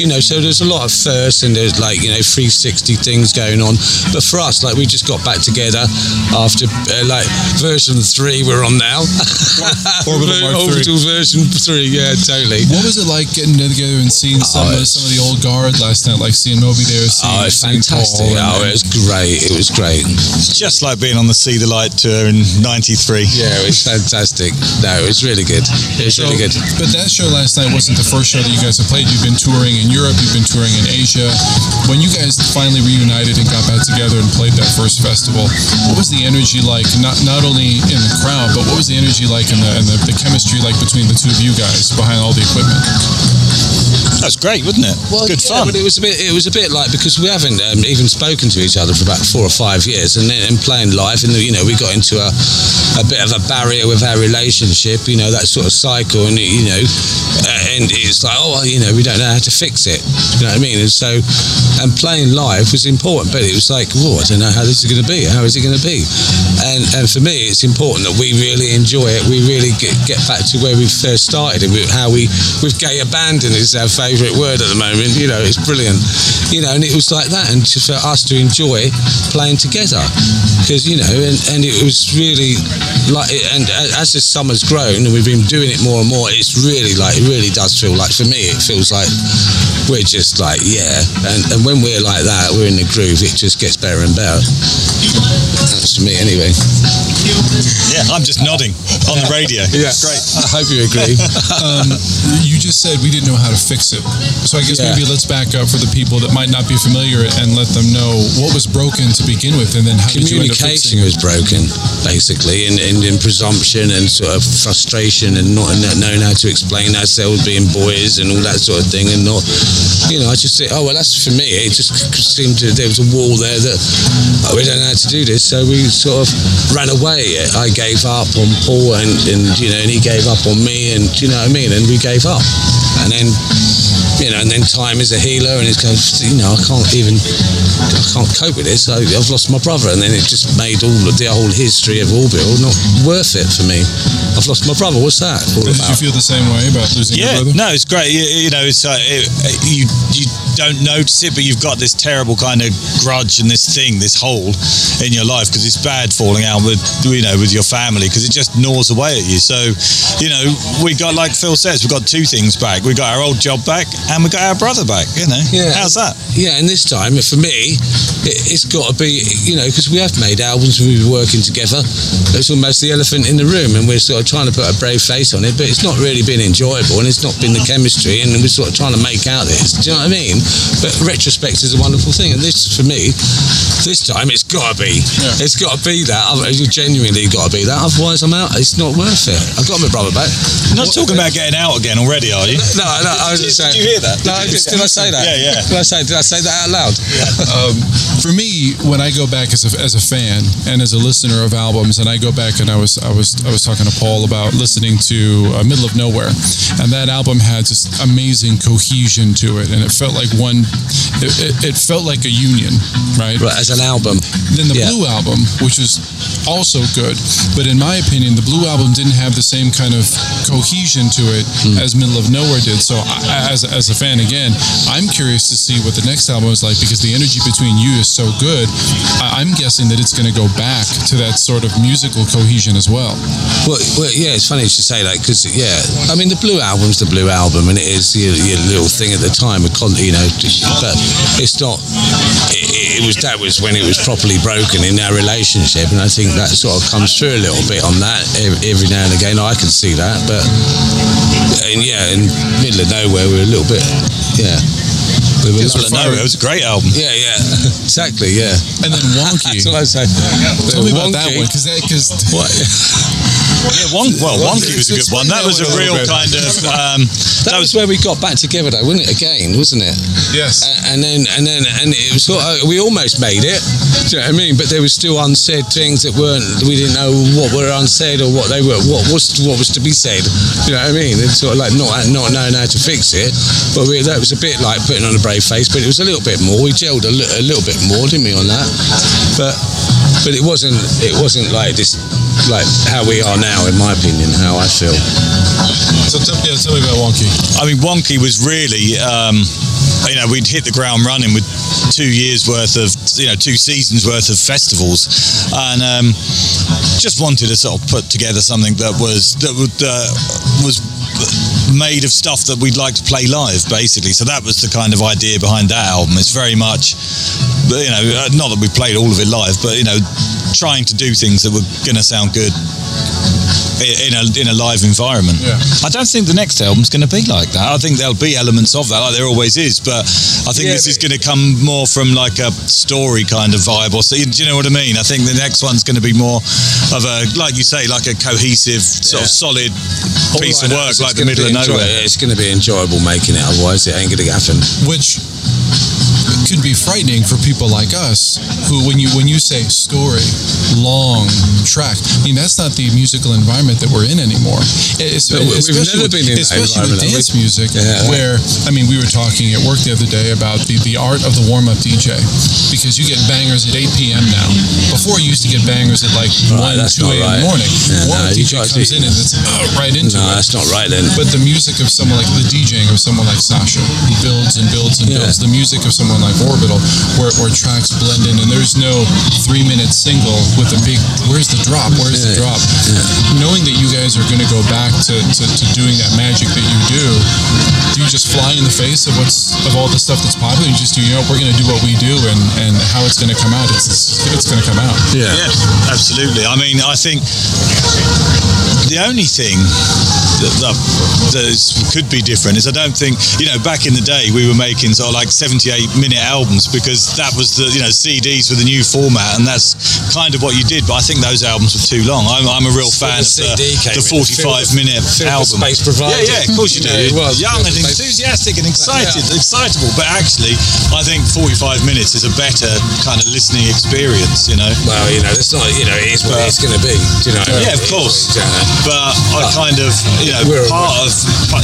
You know, so there's a lot of firsts and there's like, you know, 360 things going on. But for us, like we just got back together after uh, like version three we're on now. Orbital Mark Orbital version three, yeah, totally. What was it like getting together and seeing some, of, some of the old guard last night, like seeing Moby there, seeing, Oh, it's seeing fantastic. Paul Oh, it was great. It was great. It's just like being on the See the Light tour in '93. Yeah, it was fantastic. No, it was really good. It was really good. But that show last night wasn't the first show that you guys have played. You've been touring in Europe, you've been touring in Asia. When you guys finally reunited and got back together and played that first festival, what was the energy like? Not not only in the crowd, but what was the energy like and the, and the, the chemistry like between the two of you guys behind all the equipment? That's great, wasn't it? Well, Good yeah, fun. But it was a bit. It was a bit like because we haven't um, even spoken to each other for about four or five years, and then and playing live, and you know, we got into a, a bit of a barrier with our relationship. You know, that sort of cycle, and you know, and it's like, oh, well, you know, we don't know how to fix it. You know what I mean? And so, and playing live was important, but it was like, oh, I don't know how this is going to be. How is it going to be? And and for me, it's important that we really enjoy it. We really get, get back to where we first started, and we- how we with gay abandon is our favourite word at the moment. You know, it's brilliant. You know, and it was like that, and to, for us to enjoy playing together, because you know, and, and it was really like, and as the summer's grown and we've been doing it more and more, it's really like, it does feel like, for me, it feels like we're just like, yeah, and, and when we're like that, we're in the groove, it just gets better and better. That's to me anyway. Yeah, I'm just nodding on the radio. Yeah, great. I hope you agree. um, you just said we didn't know how to fix it. So I guess Yeah. maybe let's back up for the people that might not be familiar and let them know what was broken to begin with, and then how did you end up fixing communication was broken basically and, and in presumption and sort of frustration and not not knowing how to explain ourselves being boys and all that sort of thing and not you know I just say oh well that's for me it just seemed to there was a wall there that oh, we don't know how to do this so we sort of ran away. I gave up on Paul and, and you know and he gave up on me and you know what I mean? And we gave up. And then you know, and then time is a healer, and it's going, you know, I can't even, I can't cope with this. I, I've lost my brother, and then it just made all of the whole history of Orbital not worth it for me. I've lost my brother. What's that all Did you feel the same way about losing Yeah, your brother? no, it's great. You, you know, it's like it, it- you you don't notice it, but you've got this terrible kind of grudge and this thing, this hole in your life because it's bad falling out with you know with your family because it just gnaws away at you. So, you know, we got like Phil says, we got two things back. We got our old job back, and we got our brother back. You know, Yeah. how's that? Yeah, and this time, for me, it, it's got to be, you know, because we have made albums and we've been working together. It's almost the elephant in the room, and we're sort of trying to put a brave face on it, but it's not really been enjoyable, and it's not been the chemistry, and we're sort of trying to make out this. Do you know what I mean? But retrospect is a wonderful thing, and this, for me, this time, it's got to be. It's got to be that. I've it's genuinely got to be that. Otherwise, I'm out. It's not worth it. I've got my brother back. You're not talking about getting out again already, are you? No, no, I was just saying. did you hear that? No, Did did, did I say that? Yeah, yeah. Did I say? Did I say that out loud? um, for me, when I go back as a, as a fan and as a listener of albums, and I go back and I was I was I was talking to Paul about listening to uh, Middle of Nowhere, and that album had just amazing cohesion to it, and it felt like one. It, it, it felt like a union, right? Right, as an album. Then the Yeah. Blue album, which was also good, but in my opinion, the Blue album didn't have the same kind of cohesion to it Hmm. as Middle of Nowhere did. So, I, as as a fan again, I'm curious to see what the next album is like because the energy between you is so good. I, I'm guessing that it's going to go back to that sort of musical cohesion as well. Well, well, yeah, it's funny should say that because, yeah, I mean, the Blue album's the Blue album, and it is your, your little thing at the time, you know, but it's not. It, it was that was when it was properly broken in our relationship, and I think that sort of comes through a little bit on that every now and again. I can see that, but and yeah, in middle of nowhere, we're a little bit, yeah. We were Middle of Nowhere, it was a great album. Yeah, yeah, exactly, yeah. And then Wonky. That's what I say. Tell me about that one because that because What? Yeah, one, well, Wonky was a good one. That was a real kind of. Um, that was where we got back together, though, wasn't it? Again, wasn't it? Yes. And then, and then, and it was sort of, we almost made it. Do you know what I mean? But there was still unsaid things that weren't. We didn't know what were unsaid or what they were. What was what was to be said. Do you know what I mean? It's sort of like not not knowing how to fix it. But we, that was a bit like putting on a brave face. But it was a little bit more. We gelled a, li- a little bit more, didn't we, on that? But but it wasn't it wasn't like this like how we are now, in my opinion. How I feel. So tell, yeah, tell me about Wonky. I mean, Wonky was really, um, you know, we'd hit the ground running with two years worth of, you know, two seasons worth of festivals, and um, just wanted to sort of put together something that was that would uh, was made of stuff that we'd like to play live, basically. So that was the kind of idea behind that album. It's very much, you know, uh, not that we played all of it live, but you know, trying to do things that were going to sound good in a in a live environment. I don't think the next album's going to be like that. I think there'll be elements of that, like there always is. But I think Yeah, this is going to come more from like a story kind of vibe. Or so, do you know what I mean? I think the next one's going to be more of a, like you say, like a cohesive, sort of solid All piece I of know work, like the middle of enjoy- nowhere. It's going to be enjoyable making it. Otherwise, it ain't going to happen. Which could be frightening for people like us who when you when you say story long track i mean that's not the musical environment that we're in anymore Es- No, especially never with, been in especially with dance music Yeah. where i mean we were talking at work the other day about the, the art of the warm-up dj because you get bangers at 8 p.m now before you used to get bangers at like 1 that's 2 a.m in right. the morning Yeah, warm-up no, dj comes in and it's uh, right into No, it that's not right then. but the music of someone like the DJing of someone like Sasha, who builds and builds and Yeah. builds, the music of someone like Orbital, where, where tracks blend in, and there's no three minute single with a big, where's the drop? Where's the Yeah. drop? Knowing that you guys are going to go back to, to, to doing that magic that you do, do you just fly in the face of what's of all the stuff that's popular? You just do, you know, we're going to do what we do, and, and how it's going to come out, it's, it's, it's going to come out. Yeah, absolutely. I mean, I think the only thing that, that, that is, could be different is I don't think you know back in the day we were making sort of like 78 minute albums because that was the you know CDs with the new format and that's kind of what you did. But I think those albums were too long. I'm, I'm a real fan of the, the in, 45 minute the album. space provided. Yeah, yeah, of course you do. Yeah, was. Young and Feel the space- enthusiastic and excited, excitable. But actually, I think 45 minutes is a better kind of listening experience. You know. Well, you know, that's not, you know, it is what it's going to be. Do you know? Yeah, of course. it's, uh, But I kind of, you know, We're- part of,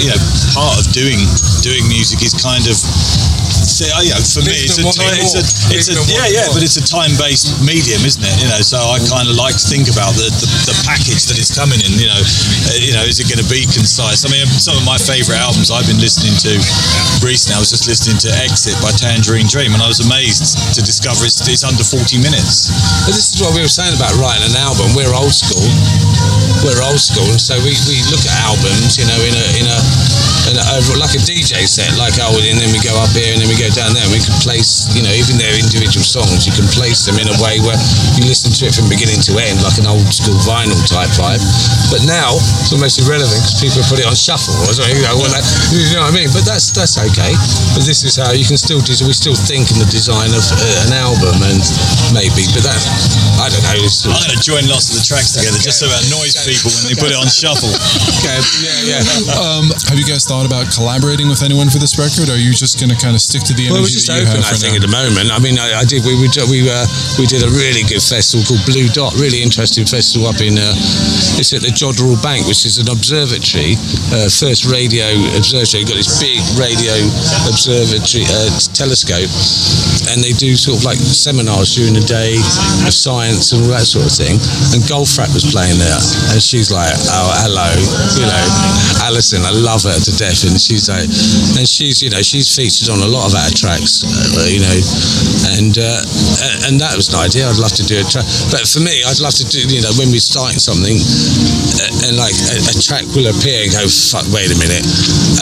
you know, part of doing doing music is kind of. See, you know, for me, it's a, it's a, it's a, yeah, yeah, but it's a time-based medium, isn't it? You know, so I kind of like to think about the, the, the package that it's coming in. You know, uh, you know, is it going to be concise? I mean, some of my favourite albums I've been listening to recently. I was just listening to Exit by Tangerine Dream, and I was amazed to discover it's, it's under 40 minutes. But this is what we were saying about writing an album. We're old school. We're old school, and so we, we look at albums, you know, in a in a, in a over- like a DJ set, like oh, and then we go up here and then we go down there. And we can place, you know, even their individual songs, you can place them in a way where you listen to it from beginning to end, like an old school vinyl type vibe. But now it's almost irrelevant because people put it on shuffle or something. You know, well, that, you know what I mean? But that's that's okay. But this is how you can still des- we still think in the design of uh, an album and maybe, but that I don't know. It's, I'm going to join lots of the tracks together just so it annoys people when they put it on shuffle. Okay, yeah, yeah. Um, have you guys thought about collaborating with anyone for this record? Or are you just going to kind of stick to the Well, we're just that you open, I think, now? at the moment. I mean, I, I did. We we we uh, we did a really good festival called Blue Dot. Really interesting festival up in. Uh, it's at the Jodrell Bank, which is an observatory, uh, first radio observatory. Got this big radio observatory uh, telescope, and they do sort of like seminars during the day of science and all that sort of thing. And Goldfrapp was playing there, and she's like, "Oh, hello, you know, Alison. I love her to death." And she's like, and she's you know she's featured on a lot of our tracks, uh, you know, and uh, and that was an idea. I'd love to do a track, but for me, I'd love to do you know when we're starting something, uh, and like a, a track will appear and go, "Fuck, wait a minute,"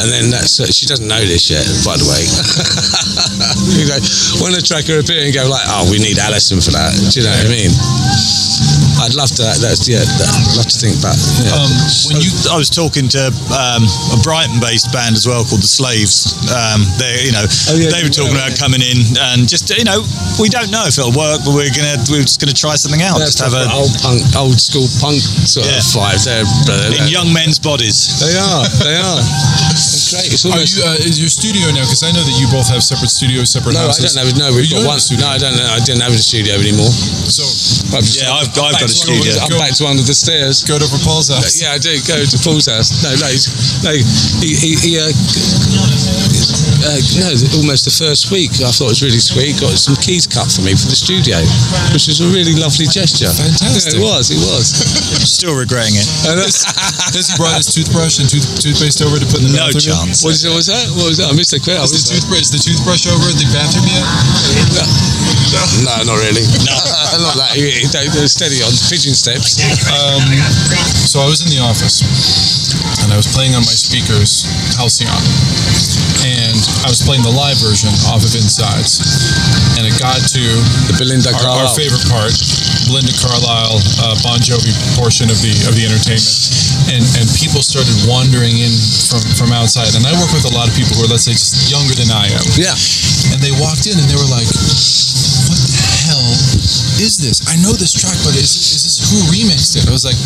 and then that's uh, she doesn't know this yet, by the way. you know, when a track will appear and go like, "Oh, we need Alison for that," do you know what I mean? I'd love to. That's yeah. I'd love to think about. Yeah. Um, when you, I was talking to um, a Brighton-based band as well called the Slaves. Um, they, you know, Oh, yeah, they were talking yeah. about coming in and just, you know, we don't know if it'll work, but we're gonna, we're just gonna try something out. That's just have a old punk, old school punk sort Yeah. of vibe. They're, they're, in young men's bodies. They are. They are. It's great. It's Are almost. you, uh, is your studio now? Because I know that you both have separate studios, separate no, I houses. don't have. No, we've got one. studio? No, I don't know. I didn't have a studio anymore. So Yeah, I've, I've got a back to- I'm back to under the stairs. go to Paul's house. Yeah, I do go to Paul's house. No, no, he's, no. He, he, he uh, uh, no, almost the first week. I thought it was really sweet. Got some keys cut for me for the studio, which was a really lovely gesture. Fantastic. Yeah, it was. It was. Still regretting it. Has he brought his toothbrush and tooth, toothpaste over to put in the No bathroom? chance. What, is, what was that? What was that? I missed the question. Is the, toothbrush, is the toothbrush over at the bathroom yet? No, not really. No, not that. He, he, he, steady on pigeon steps. Um, so I was in the office and I was playing on my speakers Halcyon. And I was playing the live version off of Insides. And it got to The Belinda our, our favorite part, Belinda Carlisle, uh, Bon Jovi portion of the of the entertainment, and and people started wandering in from from outside. And I work with a lot of people who are, let's say, just younger than I am. Yeah. And they walked in and they were like, "What the hell is this? I know this track, but is, is this who remixed it?" I was like,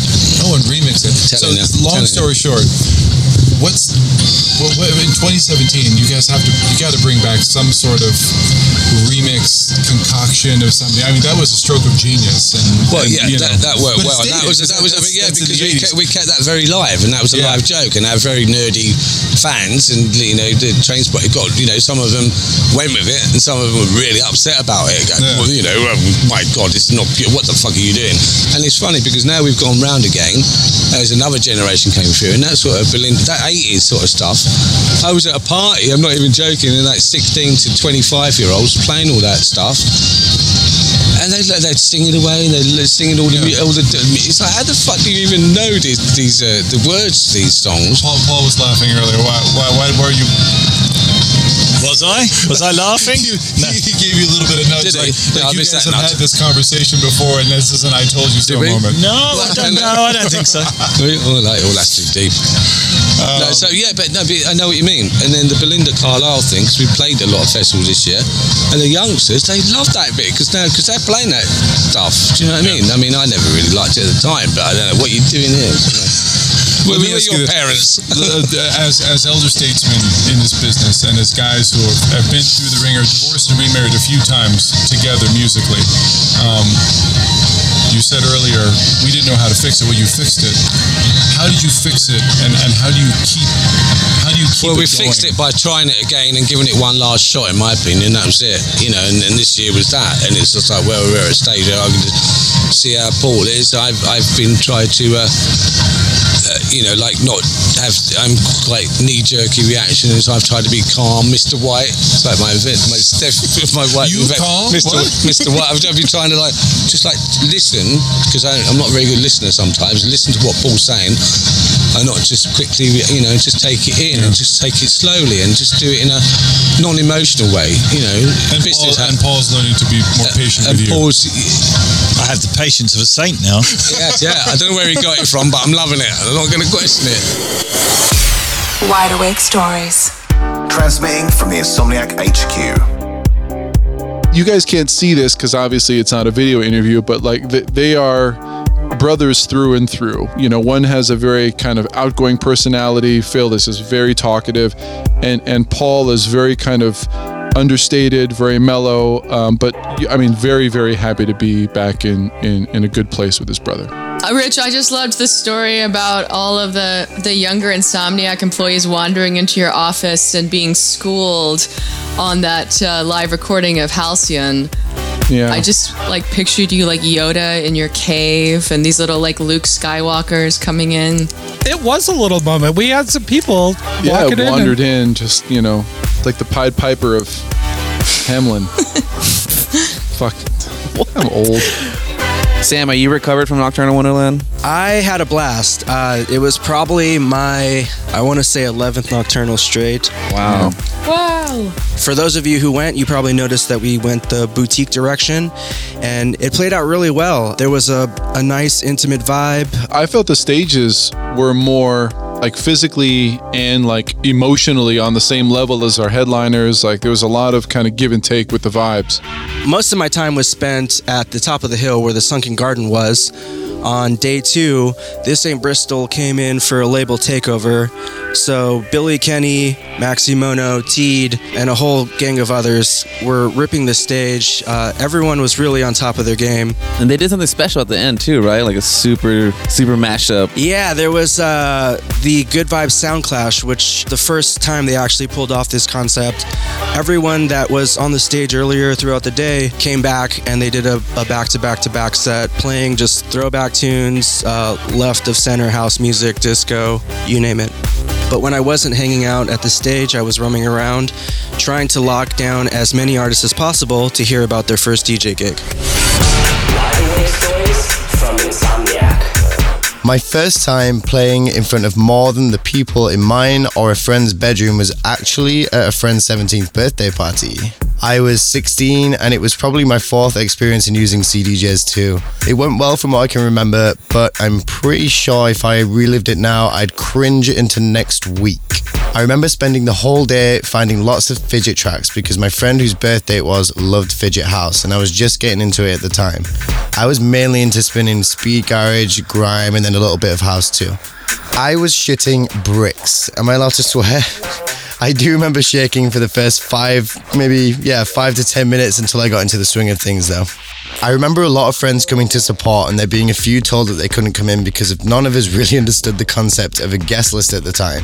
"No one remixed it." so, Telling you, long telling you. story short, what's what, what, in 2017? You guys have to you got to bring back some sort of remix concoction of something. I mean, that was a stroke of genius. And Well, and, yeah, you that, know. that worked well. That was that was that's- yeah that's because we kept, we kept that very live, and that was a Yeah. live joke, and our very nerdy fans, and you know the train spot got you know some of them went with it, and some of them were really upset about it. Going, Yeah. well, you know, oh, my God, it's not pure. What the fuck are you doing? And it's funny because now we've gone round again. There's another generation came through, and that sort of Belinda, that 80s sort of stuff. I was at a party. I'm not even joking. And like 16 to 25 year olds playing all that stuff. And they'd, they'd sing it away, and they're singing all the all the. It's like how the fuck do you even know these these uh, the words to these songs? Paul, Paul was laughing earlier. Why, why, why were you? Was I? Was I laughing? he, he gave you a little bit of notes. Did like, he? like Yeah, you guys have nudge. had this conversation before, and this is an "I told you so" Did we? moment. No, I don't know. I don't think so. oh, like, oh, that's too deep. Um, no, so yeah, but no, but I know what you mean. And then the Belinda Carlisle thing, because we played a lot of festivals this year, and the youngsters they love that bit because now because they're playing that stuff. Do you know what I mean? I mean, I never really liked it at the time, but I don't know what you're doing here. Where Let me were ask your you this. parents? As as elder statesmen in this business, and as guys who have, have been through the ringer, divorced and remarried a few times together musically, um, you said earlier we didn't know how to fix it. Well, you fixed it. How did you fix it, and, and how do you keep how do you keep Well, we going? fixed it by trying it again and giving it one last shot, in my opinion. That was it, you know. And, and this year was that, and it's just like, well, we're at a stage where I can just see how Paul is. I've I've been trying to, uh, Uh, you know, like not have. Um, I'm quite knee jerky reactions. I've tried to be calm, Mr. White. It's like my event, my Steph, my white. You event, calm? Mr. What? Mr. White. I've, I've been trying to like just like listen because I'm not a very good listener sometimes. Listen to what Paul's saying and not just quickly, you know, just take it in and just take it slowly and just do it in a non-emotional way, you know. And, Paul, business and Paul's learning to be more patient and with you. Paul's, I have the patience of a saint now. yeah, yeah, I don't know where he got it from, but I'm loving it. I'm not going to question it. Wide Awake Stories. Transmitting from the Insomniac HQ. you guys can't see this because obviously it's not a video interview, but like th- they are brothers through and through. You know, one has a very kind of outgoing personality. Phil, is very talkative, and and Paul is very kind of understated, very mellow. Um, but I mean, very very happy to be back in in in a good place with his brother. Uh, Rich, I just loved the story about all of the the younger Insomniac employees wandering into your office and being schooled on that uh, live recording of Halcyon. Yeah. I just like pictured you like Yoda in your cave and these little like Luke Skywalkers coming in. It was a little moment. We had some people yeah, walking in. and- wandered in, just you know, like the Pied Piper of Hamelin. Fuck, I'm old. Sam, are you recovered from Nocturnal Wonderland? I had a blast. Uh, it was probably my, I want to say, 11th Nocturnal straight. Wow. Wow. For those of you who went, you probably noticed that we went the boutique direction and it played out really well. There was a, a nice, intimate vibe. I felt the stages were more like physically and like emotionally on the same level as our headliners. Like there was a lot of kind of give and take with the vibes. Most of my time was spent at the top of the hill where the Sunken Garden was. On day two, This Ain't Bristol came in for a label takeover. So Billy Kenny, Maxi Mono, Teed, and a whole gang of others were ripping the stage. Uh, everyone was really on top of their game. And they did something special at the end too, right? Like a super, super mashup. Yeah, there was uh, the Good Vibes Sound Clash, which the first time they actually pulled off this concept, everyone that was on the stage earlier throughout the day came back and they did a, a back-to-back-to-back set, playing just throwback tunes, uh, left of center house music, disco, you name it. But when I wasn't hanging out at the stage, I was roaming around, trying to lock down as many artists as possible to hear about their first DJ gig. My first time playing in front of more than the people in mine or a friend's bedroom was actually at a friend's 17th birthday party. I was 16 and it was probably my fourth experience in using CDJs too. It went well from what I can remember, but I'm pretty sure if I relived it now, I'd cringe into next week. I remember spending the whole day finding lots of fidget tracks because my friend whose birthday it was loved Fidget House and I was just getting into it at the time. I was mainly into spinning speed garage, grime, and then a little bit of house too. I was shitting bricks. Am I allowed to swear? I do remember shaking for the first five, maybe, yeah, five to 10 minutes until I got into the swing of things, though. I remember a lot of friends coming to support and there being a few told that they couldn't come in because none of us really understood the concept of a guest list at the time.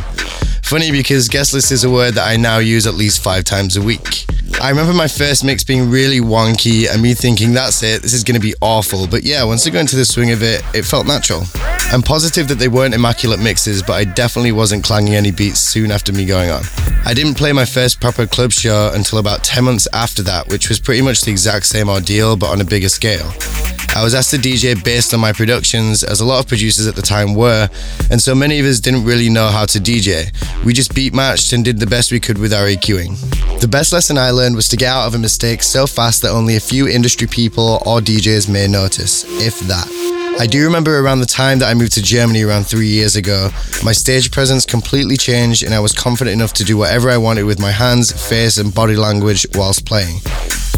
Funny because guest list is a word that I now use at least five times a week. I remember my first mix being really wonky and me thinking, that's it, this is going to be awful. But yeah, once I got into the swing of it, it felt natural. I'm positive that they weren't immaculate mixes, but I definitely wasn't clanging any beats soon after me going on. I didn't play my first proper club show until about 10 months after that, which was pretty much the exact same ordeal, but on a bigger scale. I was asked to DJ based on my productions, as a lot of producers at the time were, and so many of us didn't really know how to DJ. We just beat matched and did the best we could with our EQing. The best lesson I learned was to get out of a mistake so fast that only a few industry people or DJs may notice, if that. I do remember around the time that I moved to Germany around three years ago, my stage presence completely changed and I was confident enough to do whatever I wanted with my hands, face, and body language whilst playing.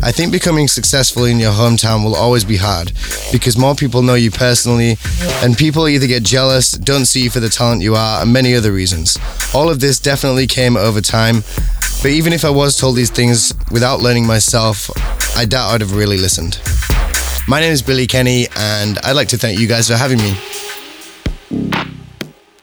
I think becoming successful in your hometown will always be hard because more people know you personally, and people either get jealous, don't see you for the talent you are, and many other reasons. All of this definitely came over time, but even if I was told these things without learning myself, I doubt I'd have really listened. My name is Billy Kenny, and I'd like to thank you guys for having me.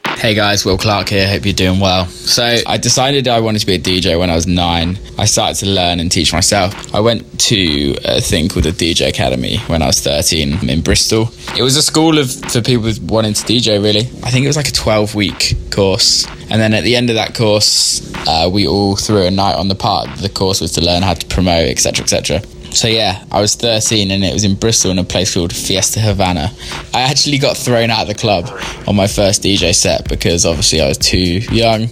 Hey guys, Will Clarke here. Hope you're doing well. So, I decided I wanted to be a DJ when I was nine. I started to learn and teach myself. I went to a thing called the DJ Academy when I was 13 in Bristol. It was a school of for people wanting to DJ, really. I think it was like a 12 week course. And then at the end of that course, uh, we all threw a night on the park. The course was to learn how to promote, etc., etc. So yeah, I was 13 and it was in Bristol in a place called Fiesta Havana. I actually got thrown out of the club on my first DJ set because obviously I was too young,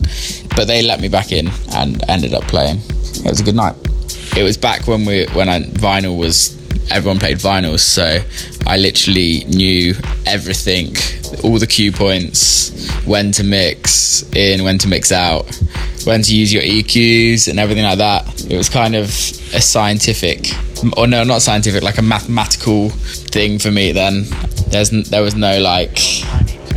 but they let me back in and ended up playing. It was a good night. It was back when we when I, vinyl was everyone played vinyls, so I literally knew everything, all the cue points, when to mix in, when to mix out, when to use your EQs and everything like that. It was kind of a scientific, or no, not scientific, like a mathematical thing for me. Then there's there was no like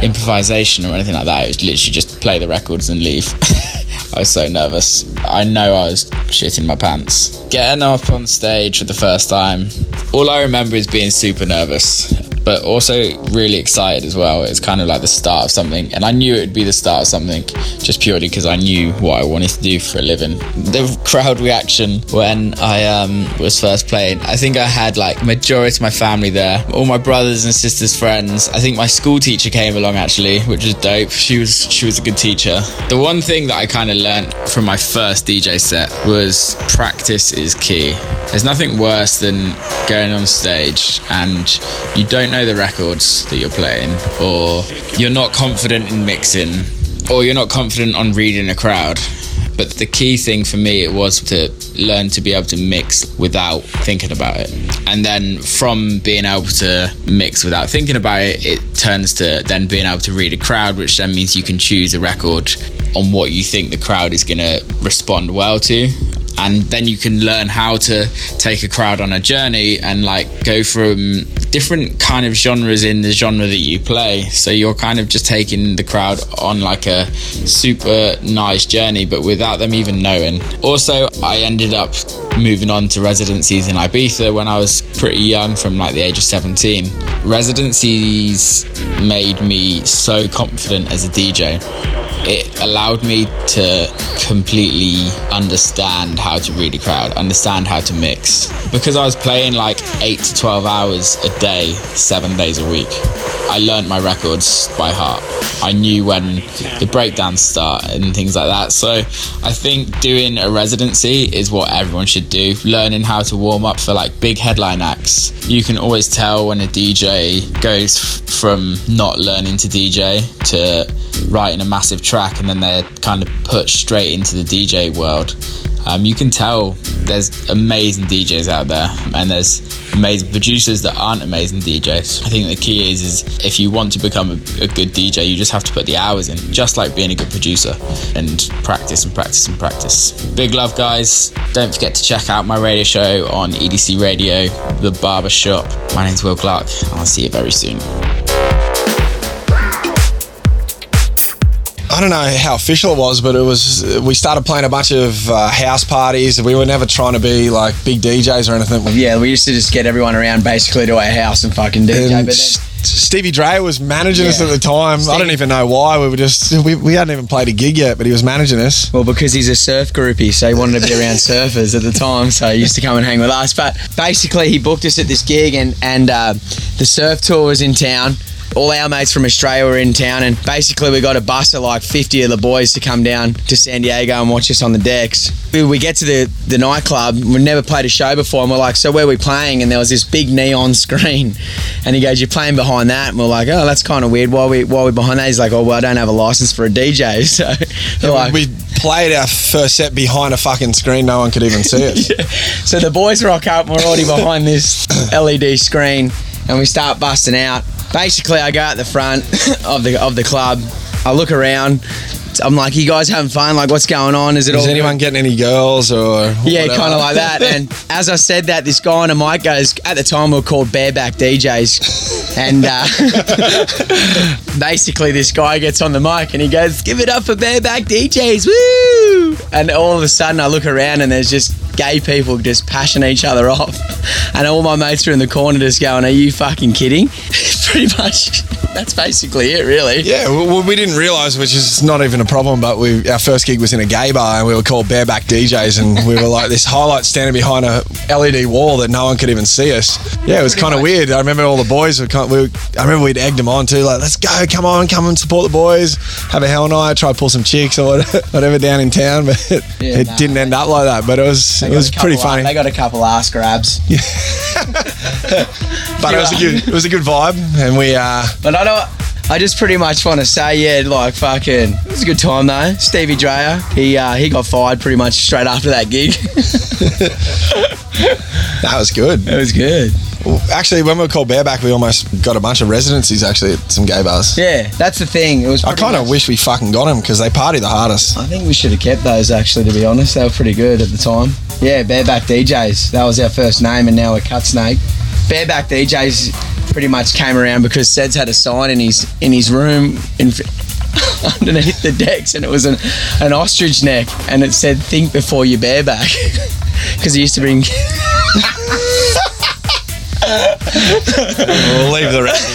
improvisation or anything like that. It was literally just play the records and leave. I was so nervous. I know I was shitting my pants. Getting up on stage for the first time, all I remember is being super nervous, but also really excited as well. It's kind of like the start of something, and I knew it would be the start of something just purely because I knew what I wanted to do for a living. The crowd reaction when I um, was first playing, I think I had like majority of my family there, all my brothers and sisters' friends. I think my school teacher came along actually, which was dope. She was she was a good teacher. The one thing that I kind of learned from my first DJ set was practice is key. There's nothing worse than going on stage and you don't know know the records that you're playing, or you're not confident in mixing, or you're not confident on reading a crowd. But the key thing for me it was to learn to be able to mix without thinking about it. And then from being able to mix without thinking about it, it turns to then being able to read a crowd, which then means you can choose a record on what you think the crowd is going to respond well to and then you can learn how to take a crowd on a journey and like go from different kind of genres in the genre that you play. So you're kind of just taking the crowd on like a super nice journey but without them even knowing. Also i ended up moving on to residencies in ibiza when i was pretty young from like the age of 17 residencies made me so confident as a dj it allowed me to completely understand how to read a crowd, understand how to mix. Because I was playing like 8 to 12 hours a day, seven days a week, I learned my records by heart. I knew when the breakdowns start and things like that. So I think doing a residency is what everyone should do. Learning how to warm up for like big headline acts. You can always tell when a DJ goes f- from not learning to DJ to writing a massive track and then they're kind of put straight into the DJ world. Um, you can tell there's amazing DJs out there and there's amazing producers that aren't amazing DJs. I think the key is is if you want to become a, a good DJ, you just have to put the hours in, just like being a good producer, and practice and practice and practice. Big love, guys. Don't forget to check out my radio show on EDC Radio, The Barber Shop. My name's Will Clarke. and I'll see you very soon. I don't know how official it was, but it was. We started playing a bunch of uh, house parties. We were never trying to be like big DJs or anything. Yeah, we used to just get everyone around basically to our house and fucking DJ. And but S- Stevie Dre was managing us at the time. I don't even know why. We were just we, we hadn't even played a gig yet, but he was managing us. Well, because he's a surf groupie, so he wanted to be around surfers at the time, so he used to come and hang with us. But basically, he booked us at this gig, and and uh, the surf tour was in town. All our mates from Australia were in town, and basically we got a bus of like 50 of the boys to come down to San Diego and watch us on the decks. We, get to the, the nightclub, we've never played a show before, and we're like, So where are we playing? And there was this big neon screen, and he goes, You're playing behind that? And we're like, Oh, that's kind of weird. Why are we, why are we behind that? He's like, Oh, well, I don't have a license for a DJ. So they're like, we played our first set behind a fucking screen. No one could even see us. So the boys rock up, and we're already behind this LED screen, and we start busting out. Basically, I go out the front of the of the club. I look around. I'm like, "You guys having fun? Like, what's going on? Is it Is all anyone getting any girls or yeah, kind of like that. And as I said that, this guy on a mic goes, at the time we were called bareback DJs. And uh, basically, this guy gets on the mic and he goes, give it up for bareback DJs, woo! And all of a sudden, I look around and there's just gay people just pashing each other off. And all my mates are in the corner just going, are you fucking kidding? Pretty much, that's basically it, really. Yeah, well, we didn't realise, which is not even a problem. But we, our first gig was in a gay bar, and we were called bareback DJs, and we were like this highlight standing behind a LED wall that no one could even see us. Yeah, it was kind of weird. I remember all the boys were kind. We were, I remember we'd egged them on too, like let's go, come on, come and support the boys, have a hell night, try to pull some chicks or whatever, down in town. But it, Yeah, it nah, didn't end up like that. But it was They it was pretty funny. They got a couple ass grabs. Yeah. but it was a good it was a good vibe, and we. uh But I don't. I just pretty much want to say, yeah, like fucking, it was a good time though. Stevie Dreyer, he uh, he got fired pretty much straight after that gig. That was good. That was good. Actually, when we were called Bareback, we almost got a bunch of residencies actually at some gay bars. yeah, that's the thing. It was. I kind of wish we fucking got them because they party the hardest. I think we should have kept those actually. To be honest, they were pretty good at the time. Yeah, Bareback DJs. That was our first name, and now we're Cut Snake. Bareback DJs pretty much came around because Seds had a sign in his in his room in. underneath the decks and it was an, an ostrich neck and it said think before you bareback because he used to bring we'll leave the rest.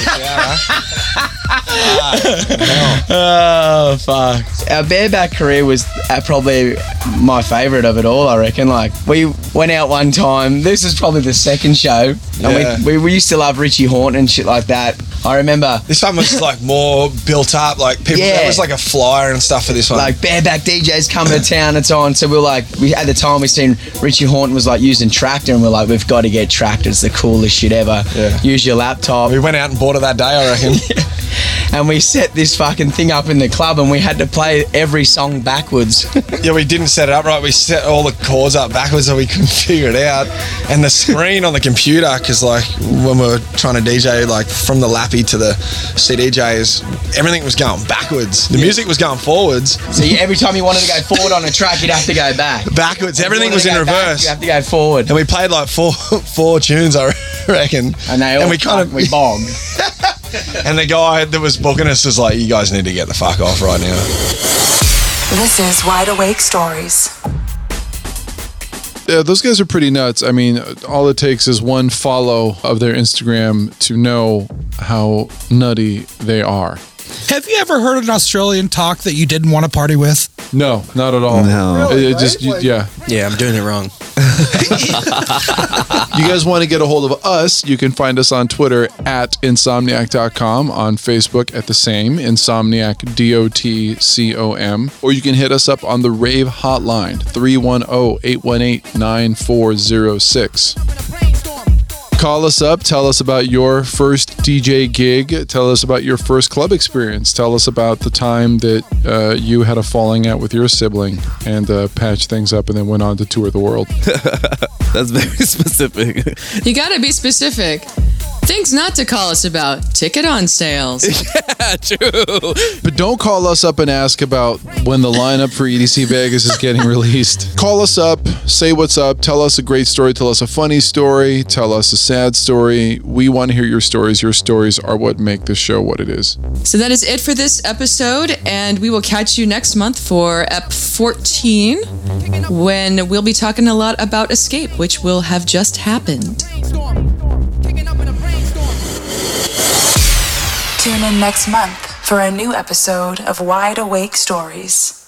oh fuck! Our bareback career was uh, probably my favourite of it all. I reckon. Like we went out one time. This is probably the second show, Yeah. and we, we we used to love Richie Hawtin and shit like that. I remember This one was like more built up. Like people, Yeah. there was like a flyer and stuff for this one. like bareback DJs coming to town and so on. So we we're like, we at the time we seen Richie Hawtin was like using Traktor, and we're like, we've got to get Traktor. It's the coolest shit ever. Yeah. Use your laptop. we went out and bought it that day, I reckon. and we set this fucking thing up in the club, and we had to play every song backwards. yeah, we didn't set it up right. We set all the cords up backwards so we couldn't figure it out. And the screen on the computer, because like when we were trying to DJ, like from the lappy to the CDJs, everything was going backwards. The music was going forwards. so you, every time you wanted to go forward on a track, you'd have to go back. Backwards, everything was in go back, reverse. you have to go forward. And we played like four four tunes, I reckon. And they all and we kind of we bogged. And the guy that was booking us was like, "You guys need to get the fuck off right now." This is Wide Awake Stories. Yeah, those guys are pretty nuts. I mean, all it takes is one follow of their Instagram to know how nutty they are. Have you ever heard an Australian talk that you didn't want to party with? No, not at all. No. It, it just, you- yeah. Yeah, I'm doing it wrong. you guys want to get a hold of us, you can find us on Twitter at insomniac.com, on Facebook at the same, Insomniac D O T C O M, or you can hit us up on the Rave Hotline, oh, 310 818 9406. Call us up, tell us about your first DJ gig, tell us about your first club experience, tell us about the time that uh, you had a falling out with your sibling and uh, patched things up and then went on to tour the world. That's very specific. You gotta be specific. Things not to call us about. Ticket on sales. yeah, true. But don't call us up and ask about when the lineup for EDC Vegas is getting released. Call us up, say what's up, tell us a great story, tell us a funny story, tell us a sad story. We want to hear your stories. Your stories are what make this show what it is. So that is it for this episode, and we will catch you next month for EP 14 when we'll be talking a lot about Escape, which will have just happened. Tune in next month for a new episode of Wide Awake Stories.